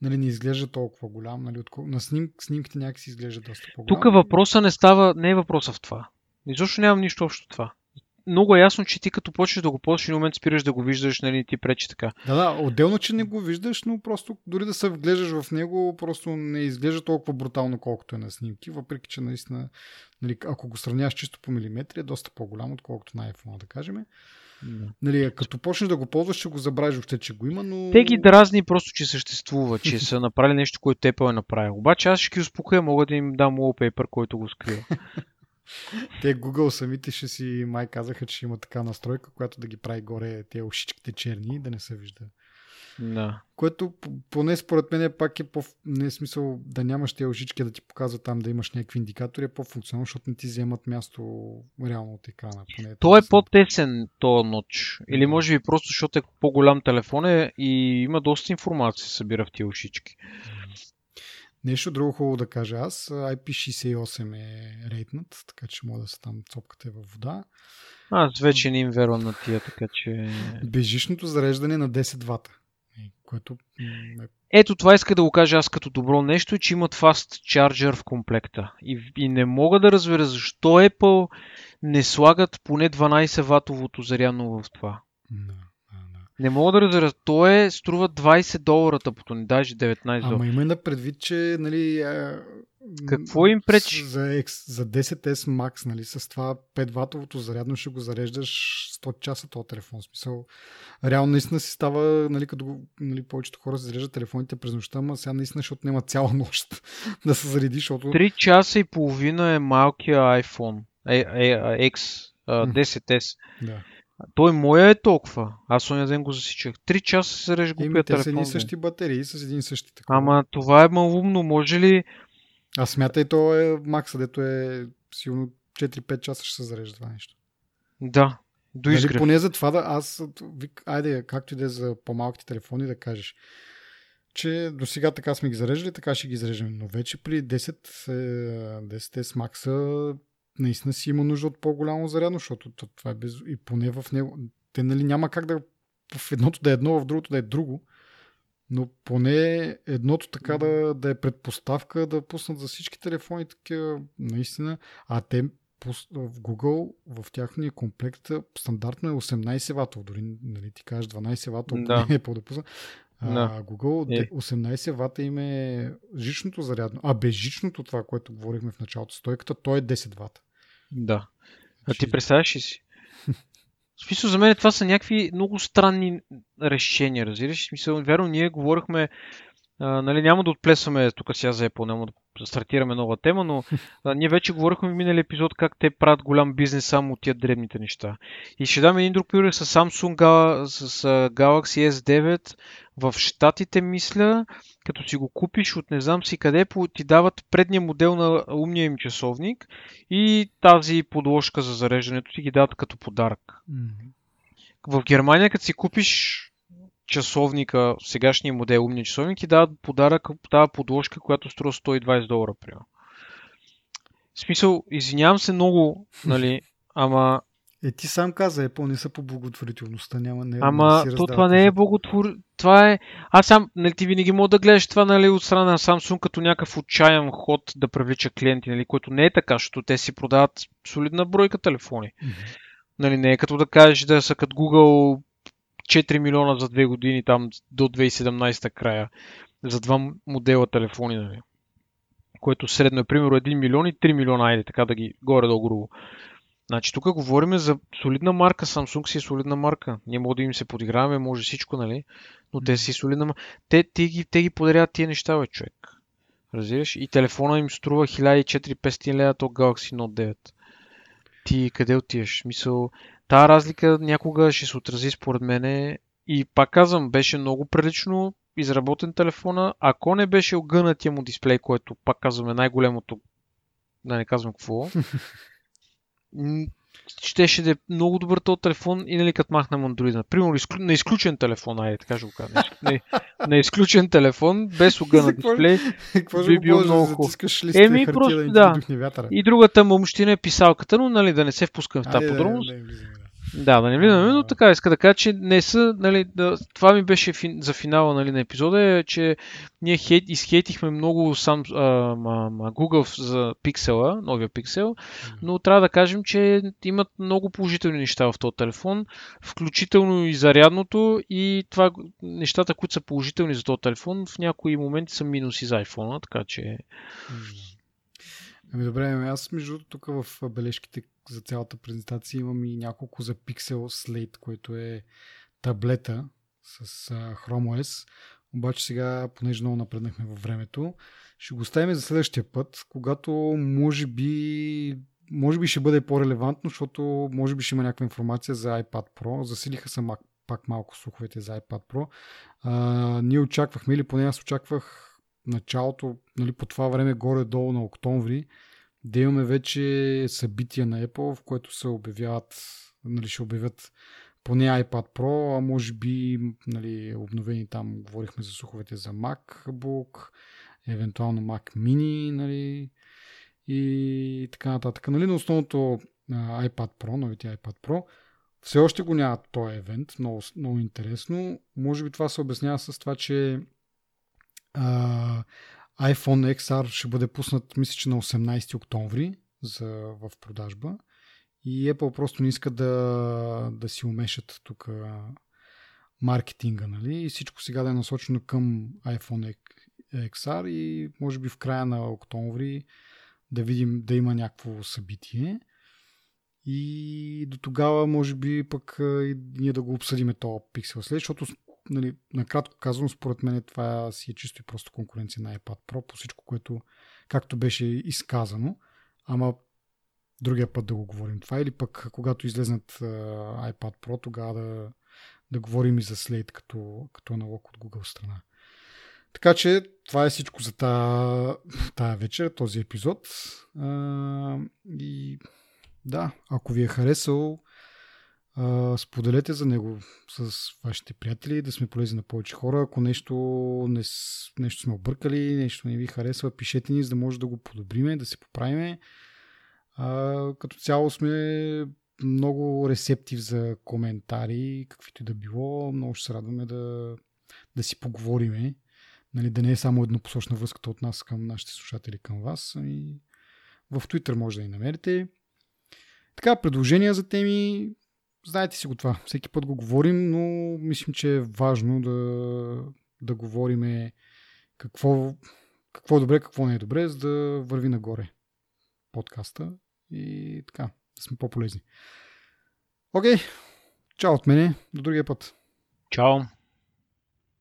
нали, не изглежда толкова голям. Нали, откол... На сним... снимките някакси изглежда доста по-голям. Тук въпроса не става, не е въпроса в това. Изобщо нямам нищо общо това. Много е ясно, че ти като почнеш да го ползваш, в момент спираш да го виждаш, нали, ти пречи така. Да, да, отделно, че не го виждаш, но просто дори да се вглеждаш в него, просто не изглежда толкова брутално, колкото е на снимки, въпреки че наистина, нали, ако го сравняваш чисто по милиметри, е доста по-голям, отколкото на iPhone, да кажем. Нали, като почнеш да го ползваш, ще го забравиш въобще, че го има, но... Те ги дразни просто, че съществува, че са направили нещо, което Apple е направил. Обаче аз ще ги успокоя, мога да им дам wallpaper, който го скрива. Те Google самите ще си май казаха, че има така настройка, която да ги прави горе тези ушичките черни, да не се вижда. Да. Което поне според мен пак е по... Не е смисъл да нямаш тези ушички да ти показват там да имаш някакви индикатори, е по-функционално, защото не ти вземат място реално от екрана. Поне Той е по-тесен този ноч. Или може би просто защото е по-голям телефон е и има доста информация се събира в тези ушички. Нещо друго хубаво да кажа аз. IP68 е рейтнат, така че мога да са там цопката е във вода. Аз вече не им вервам на тия, така че... Бежичното зареждане на 10 вата. Което е... Ето това иска да го кажа аз като добро нещо, че имат fast charger в комплекта. И, и не мога да разбера защо Apple не слагат поне 12 ватовото зарядно в това. Да. Не мога да разбера. То е, струва 20 долара тъпото ни, даже 19 долара. Ама има на предвид, че нали, а, Какво им пречи? За, X, за 10S Max, нали, с това 5 ватовото зарядно ще го зареждаш 100 часа този телефон. В смисъл, реално наистина си става, нали, като нали, повечето хора се зареждат телефоните през нощта, ама сега наистина ще отнема цяла [LAUGHS] нощ да се зареди, защото... 3 часа и половина е малкия iPhone е, е, X, 10S. Да. Той моя е толкова. Аз оня ден го засичах. Три часа се реж Еми, глупия те са телефон. едни бе. същи батерии с един същи такова. Ама това е малумно. Може ли... А смятай, то е макса, дето е силно 4-5 часа ще се зарежда това нещо. Да. До Нали, изгрев. поне за това да аз, вик, айде, както и да е за по-малките телефони, да кажеш, че до сега така сме ги зареждали, така ще ги зареждаме. Но вече при 10, е, 10S Max наистина си има нужда от по-голямо зарядно, защото то- това е без... и поне в него. Те нали няма как да в едното да е едно, в другото да е друго. Но поне едното така да, да е предпоставка да пуснат за всички телефони такива наистина. А те в Google, в тяхния комплект стандартно е 18 ватов. Дори нали, ти кажеш 12 ватов, Да. не е по-да А, Да. Google Е. де- 18 вата им е жичното зарядно. А безжичното това, което говорихме в началото, стойката, то е 10 вата. Да. А ти представяш ли си? В смисъл за мен това са някакви много странни решения, разбираш? В смисъл, верно, ние говорихме, а, нали, няма да отплесваме тук сега за Apple, няма да стартираме нова тема, но а, ние вече говорихме в миналия епизод как те правят голям бизнес само от тия дребните неща. И ще дам един друг пример с Samsung с Galaxy S9 в Штатите, мисля, като си го купиш от не знам си къде, ти дават предния модел на умния им часовник и тази подложка за зареждането ти ги дават като подарък. В Германия, като си купиш часовника, сегашния модел умния часовник, ти дават подарък, тази подложка, която струва 120 долара, примерно. В смисъл, извинявам се много, [LAUGHS] нали, ама, Е, ти сам каза, Apple не са по благотворителността, няма не, ама не то това не е благотвор... Това е... Аз сам, нали, ти винаги мога да гледаш това, нали, от страна на Samsung като някакъв отчаян ход да привлича клиенти, нали, който не е така, защото те си продават солидна бройка телефони. Нали, не е като да кажеш да са като Google 4 милиона за 2 години, там до 2017 края, за два модела телефони, нали. Което средно е примерно 1 милион и 3 милиона, айде така да ги горе-долу грубо. Значи тук говорим за солидна марка, Samsung си е солидна марка. Ние може да им се подиграваме, може всичко, нали? Но те си солидна марка. Те, те, ги, те ги подаряват тия неща, бе, човек. Разбираш? И телефона им струва 1400 лева, то Galaxy Note 9. Ти къде отиваш? Мисъл, тази разлика някога ще се отрази според мене и пак казвам, беше много прилично изработен телефона. Ако не беше огънатия му дисплей, което пак казваме най-големото, да не казвам какво, [LAUGHS] щеше да е много добър този телефон и нали като махнем Android. Примерно изклю... на изключен телефон, айде така ще го кажа. На, на, на изключен телефон, без За [LAUGHS] какво- дисплей. Би бил много да хубаво. Еми, просто да, да. да. И другата мъмщина е писалката, но нали, да не се впускам в тази подробност. да, да, влизаме, да. Да, да не влизаме, но А. така иска да кажа, че не са, нали, да, това ми беше фин, за финала нали, на епизода, е, че ние хейт, изхейтихме много сам, а, ма, Google за пиксела, новия пиксел, но трябва да кажем, че имат много положителни неща в този телефон, включително и зарядното и това, нещата, които са положителни за този телефон, в някои моменти са минуси за iPhone, така че... М. Ами добре, ами аз между тук в бележките за цялата презентация имам и няколко за Pixel Slate, което е таблета с Chrome OS. Обаче сега, понеже много напреднахме във времето, ще го оставим за следващия път, когато може би може би ще бъде по-релевантно, защото може би ще има някаква информация за iPad Pro. Засилиха се пак малко слуховете за iPad Pro. А, ние очаквахме, или поне аз очаквах началото, нали, по това време горе-долу на октомври, да имаме вече събития на Apple, в което се обявяват, нали, ще обявят поне iPad Pro, а може би нали, обновени там, говорихме за слуховете за MacBook, евентуално Mac Mini, нали, и така нататък. Нали, на основното iPad Pro, новите iPad Pro, все още го няма този евент, много, много интересно. Може би това се обяснява с това, че а, iPhone XR ще бъде пуснат, мисля, че на 18 октомври за, в продажба. И Apple просто не иска да, да си умешат тук маркетинга, нали? И всичко сега да е насочено към iPhone XR и може би в края на октомври да видим да има някакво събитие. И до тогава, може би, пък и ние да го обсъдиме то Pixel след, защото, нали, накратко казвам, според мен това си е чисто и просто конкуренция на iPad Pro по всичко, което както беше изказано. Ама другия път да го говорим това или пък когато излезнат iPad Pro, тогава да, да говорим и за Slate като, като аналог от Google страна. Така че това е всичко за тая, тая вечер, този епизод. А, и да, ако ви е харесал, споделете за него с вашите приятели, да сме полезни на повече хора. Ако нещо, не, нещо сме объркали, нещо не ви харесва, пишете ни, за да може да го подобриме, да се поправиме. А, като цяло сме много ресептив за коментари, каквито и да било. Много ще се радваме да, да си поговориме Нали, да не е само еднопосочна връзката от нас към нашите слушатели към вас. Ами в Twitter може да ни намерите. Така, предложения за теми, знаете си го това. Всеки път го говорим, но мислим, че е важно да, да говорим какво, какво е добре, какво не е добре, за да върви нагоре подкаста и така, да сме по-полезни. Окей, чао от мене, до другия път. Чао.